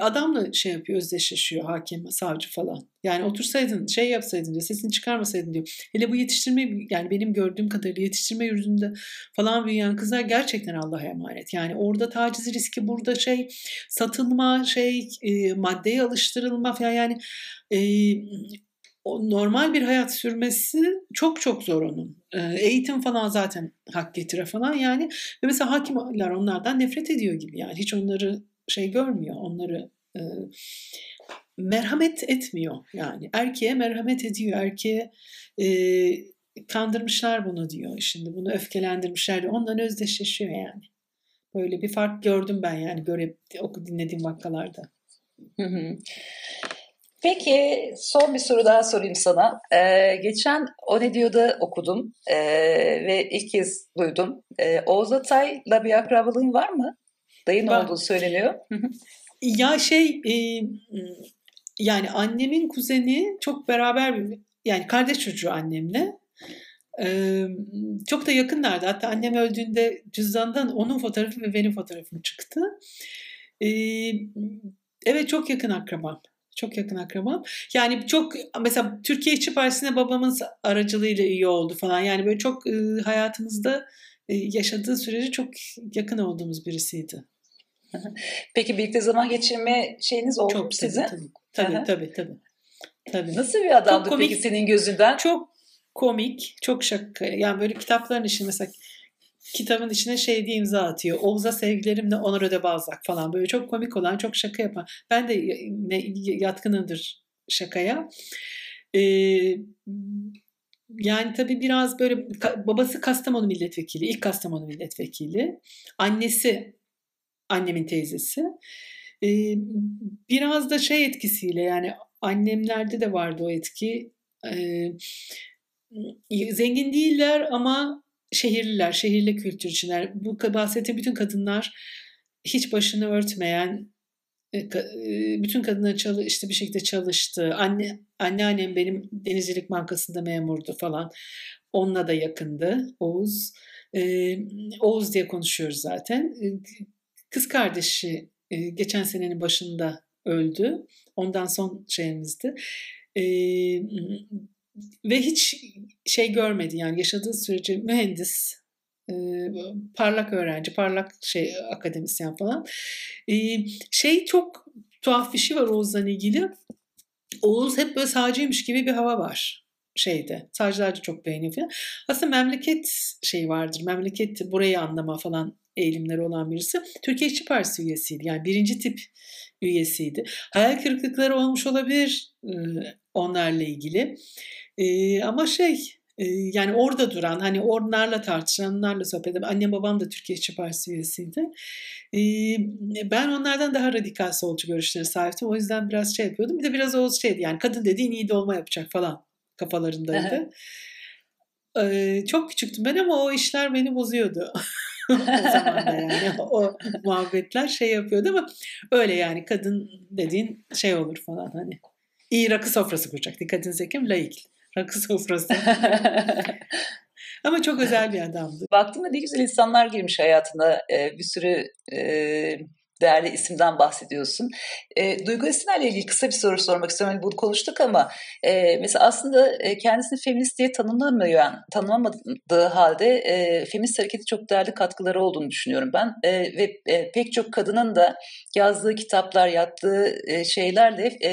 adamla şey yapıyor, özdeşleşiyor hakim, savcı falan. Yani otursaydın, şey yapsaydın sesini çıkarmasaydın diyor. Hele bu yetiştirme, yani benim gördüğüm kadarıyla yetiştirme yürüdüğünde falan büyüyen kızlar gerçekten Allah'a emanet. Yani orada taciz riski, burada şey satılma, şey e, maddeye alıştırılma falan yani e, o normal bir hayat sürmesi çok çok zor onun. eğitim falan zaten hak getire falan yani. Ve mesela hakimler onlardan nefret ediyor gibi yani. Hiç onları şey görmüyor. Onları e, merhamet etmiyor yani. Erkeğe merhamet ediyor. Erkeğe e, kandırmışlar bunu diyor. Şimdi bunu öfkelendirmişler diyor. Ondan özdeşleşiyor yani. Böyle bir fark gördüm ben yani oku dinlediğim vakalarda. Hı hı. Peki son bir soru daha sorayım sana. Ee, geçen O Ne Diyor'da okudum ee, ve ilk kez duydum. Ee, Oğuz Atay'la bir akrabalığın var mı? Dayın ben, olduğu söyleniyor. ya şey e, yani annemin kuzeni çok beraber bir yani kardeş çocuğu annemle. Ee, çok da yakınlardı. Hatta annem öldüğünde cüzdandan onun fotoğrafı ve benim fotoğrafım çıktı. Ee, evet çok yakın akrabam. Çok yakın akrabam. Yani çok mesela Türkiye İşçi Partisi'ne babamın aracılığıyla iyi oldu falan. Yani böyle çok e, hayatımızda e, yaşadığı sürece çok yakın olduğumuz birisiydi. Peki birlikte zaman geçirme şeyiniz oldu çok, mu sizin? Tabii tabii, tabii tabii tabii. Nasıl bir adamdı komik, peki senin gözünden? Çok komik, çok şaka. Yani böyle kitapların işi mesela kitabın içine şey diye imza atıyor. Oğuz'a sevgilerimle Onur Öde Balzak falan böyle çok komik olan, çok şaka yapan. Ben de yatkınımdır şakaya. Ee, yani tabii biraz böyle babası Kastamonu milletvekili, ilk Kastamonu milletvekili. Annesi annemin teyzesi. Ee, biraz da şey etkisiyle yani annemlerde de vardı o etki. Ee, zengin değiller ama şehirliler, şehirli kültür içinler. Bu bahsettiğim bütün kadınlar hiç başını örtmeyen, e, e, bütün kadınlar çalı, işte bir şekilde çalıştı. Anne anneannem benim Denizcilik Bankası'nda memurdu falan. Onunla da yakındı Oğuz. Ee, Oğuz diye konuşuyoruz zaten. Kız kardeşi e, geçen senenin başında öldü. Ondan son şeyimizdi. E, ve hiç şey görmedi yani yaşadığı sürece mühendis, e, parlak öğrenci, parlak şey akademisyen falan. E, şey çok tuhaf bir şey var Oğuz'la ilgili. Oğuz hep böyle sağcıymış gibi bir hava var şeyde. Sağcılar da çok beğeniyor falan. Aslında memleket şey vardır. Memleket burayı anlama falan eğilimleri olan birisi. Türkiye İşçi Partisi üyesiydi. Yani birinci tip üyesiydi. Hayal kırıklıkları olmuş olabilir onlarla ilgili. Ama şey yani orada duran hani onlarla tartışan onlarla sohbet eden annem babam da Türkiye İşçi Partisi üyesiydi. Ben onlardan daha radikal solcu görüşlere sahiptim. O yüzden biraz şey yapıyordum. Bir de biraz o şeydi yani kadın dediğin iyi dolma yapacak falan kafalarındaydı. Çok küçüktüm ben ama o işler beni bozuyordu. o zaman da yani o muhabbetler şey yapıyordu ama öyle yani kadın dediğin şey olur falan hani. İyi rakı sofrası kuracak. Dikkatinizi çekeyim laik. Rakı sofrası. Ama çok özel bir adamdı. Baktığımda ne güzel insanlar girmiş hayatına. bir sürü değerli isimden bahsediyorsun. E, Duygu Esinler'le ilgili kısa bir soru sormak istiyorum. Hani bunu konuştuk ama e, mesela aslında kendisini feminist diye tanımlamayan, tanımlamadığı halde e, feminist hareketi çok değerli katkıları olduğunu düşünüyorum ben. E, ve e, pek çok kadının da yazdığı kitaplar, yaptığı e, şeylerle e,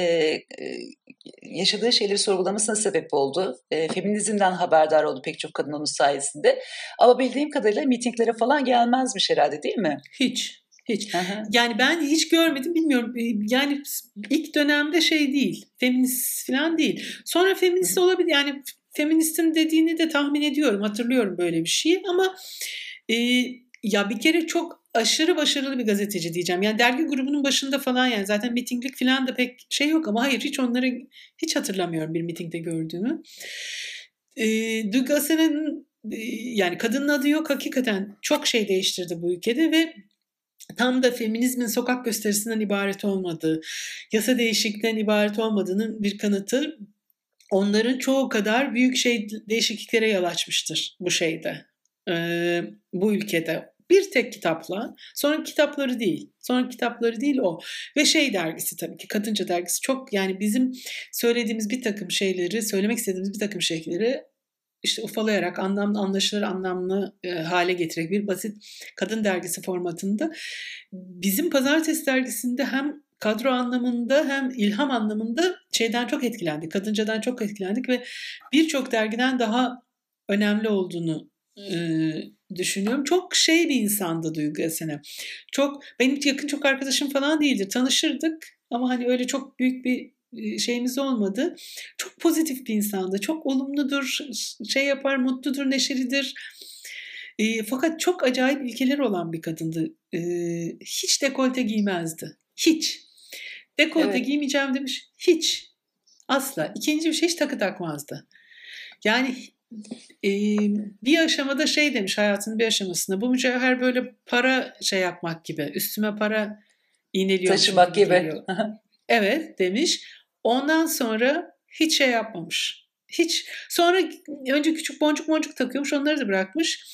yaşadığı şeyleri sorgulamasına sebep oldu. E, feminizmden haberdar oldu pek çok kadın onun sayesinde. Ama bildiğim kadarıyla mitinglere falan gelmezmiş herhalde değil mi? Hiç. Hiç. Aha. Yani ben hiç görmedim bilmiyorum. Yani ilk dönemde şey değil. Feminist falan değil. Sonra feminist Hı. olabilir. Yani feministin dediğini de tahmin ediyorum. Hatırlıyorum böyle bir şey ama e, ya bir kere çok aşırı başarılı bir gazeteci diyeceğim. Yani dergi grubunun başında falan yani zaten mitinglik falan da pek şey yok ama hayır hiç onları hiç hatırlamıyorum bir mitingde gördüğümü. E, Duygu yani kadının adı yok hakikaten çok şey değiştirdi bu ülkede ve tam da feminizmin sokak gösterisinden ibaret olmadığı, yasa değişikliğinden ibaret olmadığının bir kanıtı onların çoğu kadar büyük şey değişikliklere yol açmıştır bu şeyde, bu ülkede. Bir tek kitapla, sonra kitapları değil, sonra kitapları değil o. Ve şey dergisi tabii ki, Kadınca dergisi çok yani bizim söylediğimiz bir takım şeyleri, söylemek istediğimiz bir takım şeyleri işte ufalayarak anlamlı anlaşılır anlamlı e, hale getirerek bir basit kadın dergisi formatında bizim pazartesi dergisinde hem kadro anlamında hem ilham anlamında şeyden çok etkilendik. Kadıncadan çok etkilendik ve birçok dergiden daha önemli olduğunu e, düşünüyorum. Çok şey bir insandı Duygu Esen'e. Çok benim yakın çok arkadaşım falan değildir. Tanışırdık ama hani öyle çok büyük bir şeyimiz olmadı. Çok pozitif bir insandı. Çok olumludur, şey yapar, mutludur, neşelidir. E, fakat çok acayip ilkeleri olan bir kadındı. E, hiç dekolte giymezdi. Hiç. Dekolte evet. giymeyeceğim demiş. Hiç. Asla. İkinci bir şey hiç takı takmazdı. Yani e, bir aşamada şey demiş hayatının bir aşamasında. Bu mücevher böyle para şey yapmak gibi. Üstüme para iğneliyor. Taşımak gibi. evet demiş. Ondan sonra hiç şey yapmamış. Hiç. Sonra önce küçük boncuk boncuk takıyormuş onları da bırakmış.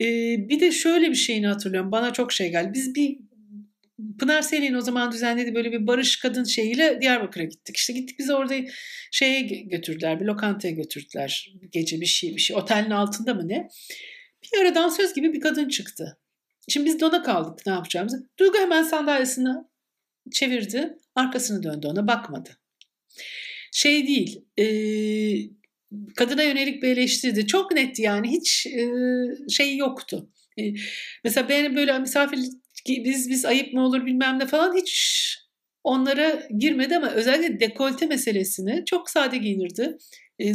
Ee, bir de şöyle bir şeyini hatırlıyorum. Bana çok şey geldi. Biz bir Pınar Selin o zaman düzenledi böyle bir barış kadın şeyiyle Diyarbakır'a gittik. İşte gittik biz orada şeye götürdüler, bir lokantaya götürdüler. Gece bir şey bir şey otelin altında mı ne? Bir ara dansöz gibi bir kadın çıktı. Şimdi biz dona kaldık ne yapacağımızı. Duygu hemen sandalyesini çevirdi, arkasını döndü ona bakmadı şey değil. E, kadına yönelik bir eleştirdi. Çok netti yani hiç e, şey yoktu. E, mesela ben böyle misafir biz biz ayıp mı olur bilmem ne falan hiç onlara girmedi ama özellikle dekolte meselesini çok sade giyinirdi. E,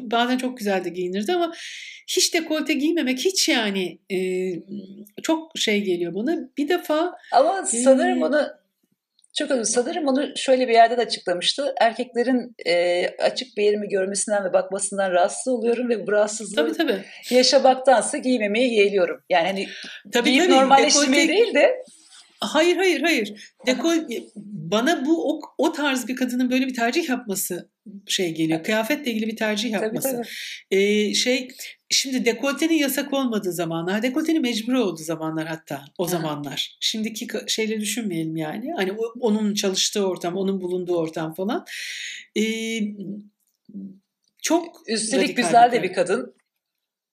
bazen çok güzel de giyinirdi ama hiç dekolte giymemek hiç yani e, çok şey geliyor bana. Bir defa ama sanırım e, onu çok özür sanırım onu şöyle bir yerde de açıklamıştı. Erkeklerin e, açık bir yerimi görmesinden ve bakmasından rahatsız oluyorum ve bu rahatsızlığı tabii, tabii. yaşamaktansa giymemeyi yeğliyorum. Yani hani tabii, giyip tabii. normalleştirmeyi değil de Hayır hayır hayır. Dekol bana bu o, o tarz bir kadının böyle bir tercih yapması şey geliyor. Kıyafetle ilgili bir tercih yapması. Tabii, tabii. Ee, şey şimdi dekoltenin yasak olmadığı zamanlar, dekoltenin mecbur olduğu zamanlar hatta o zamanlar. Şimdiki şeyleri düşünmeyelim yani. Hani onun çalıştığı ortam, onun bulunduğu ortam falan. Ee, çok üstelik güzel de bir kadın.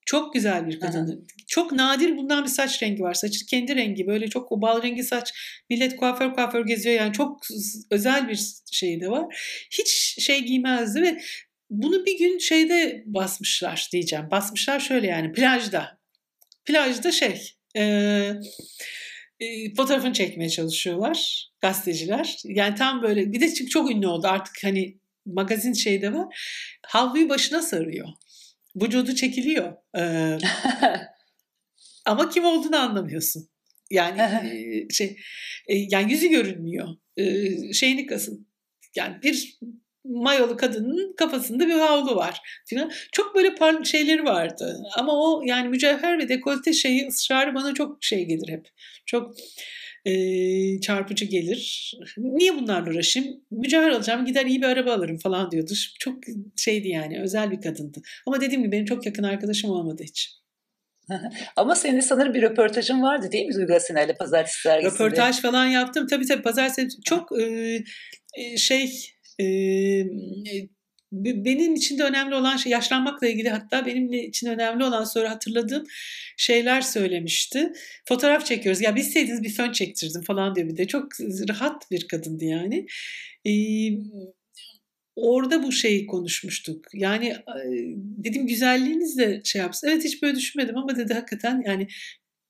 Çok güzel bir kadın. Aha. Çok nadir bundan bir saç rengi var. Saçı kendi rengi böyle çok o bal rengi saç. Millet kuaför kuaför geziyor yani çok özel bir şey de var. Hiç şey giymezdi ve bunu bir gün şeyde basmışlar diyeceğim. Basmışlar şöyle yani plajda. Plajda şey e, e, fotoğrafını çekmeye çalışıyorlar gazeteciler. Yani tam böyle bir de çünkü çok ünlü oldu artık hani magazin şeyde var. Havluyu başına sarıyor vücudu çekiliyor. Ee, ama kim olduğunu anlamıyorsun. Yani şey yani yüzü görünmüyor. Ee, şeyini kasın. Yani bir mayolu kadının kafasında bir havlu var falan. Çok böyle par şeyleri vardı. Ama o yani mücevher ve dekolte şeyi ısrarı bana çok şey gelir hep. Çok e, çarpıcı gelir. Niye bunlarla uğraşayım? Mücevher alacağım gider iyi bir araba alırım falan diyordu. Çok şeydi yani özel bir kadındı. Ama dediğim gibi benim çok yakın arkadaşım olmadı hiç. Ama senin sanırım bir röportajın vardı değil mi Duygu Asena'yla Pazartesi dergisinde? Röportaj falan yaptım. Tabii tabii Pazartesi çok e, şey e, benim için de önemli olan şey yaşlanmakla ilgili hatta benim için önemli olan sonra hatırladığım şeyler söylemişti. Fotoğraf çekiyoruz. Ya bilseydiniz bir fön çektirdim falan diyor bir de. Çok rahat bir kadındı yani. Ee, orada bu şeyi konuşmuştuk. Yani dedim güzelliğiniz de şey yapsın. Evet hiç böyle düşünmedim ama dedi hakikaten yani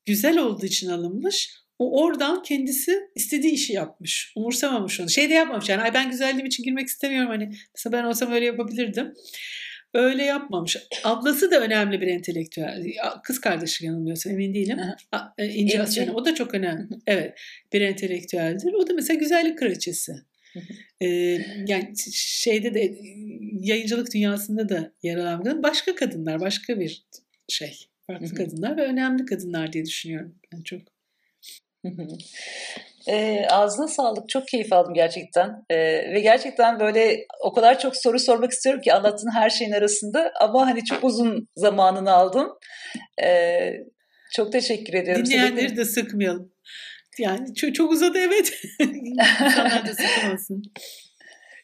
güzel olduğu için alınmış. O oradan kendisi istediği işi yapmış. Umursamamış onu. Şey de yapmamış yani Ay ben güzelliğim için girmek istemiyorum hani. Mesela ben olsam öyle yapabilirdim. Öyle yapmamış. Ablası da önemli bir entelektüel. Kız kardeşi yanılmıyorsam emin değilim. E, İnce Asena. O da çok önemli. evet. Bir entelektüeldir. O da mesela güzellik kraliçesi. ee, yani şeyde de yayıncılık dünyasında da yer alan başka kadınlar, başka bir şey. Farklı kadınlar ve önemli kadınlar diye düşünüyorum. Ben çok. E, ağzına sağlık. Çok keyif aldım gerçekten. E, ve gerçekten böyle o kadar çok soru sormak istiyorum ki anlattığın her şeyin arasında. Ama hani çok uzun zamanını aldım. E, çok teşekkür ediyorum. Dinleyenleri de sıkmayalım. Yani çok, çok uzadı evet. İnsanlar da sıkılmasın.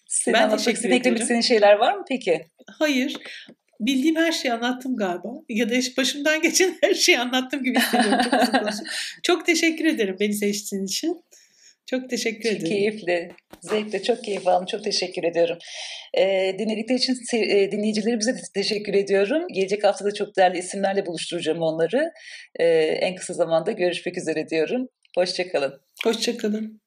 Senin ben anlatmak istediğin, eklemek istediğin şeyler var mı peki? Hayır bildiğim her şeyi anlattım galiba. Ya da başımdan geçen her şeyi anlattım gibi hissediyorum. Çok, çok teşekkür ederim beni seçtiğin için. Çok teşekkür çok ederim. Keyifli. Zevkle çok keyif aldım. Çok teşekkür ediyorum. E, dinledikleri için e, dinleyicilerimize de teşekkür ediyorum. Gelecek hafta da çok değerli isimlerle buluşturacağım onları. E, en kısa zamanda görüşmek üzere diyorum. Hoşçakalın. Hoşçakalın.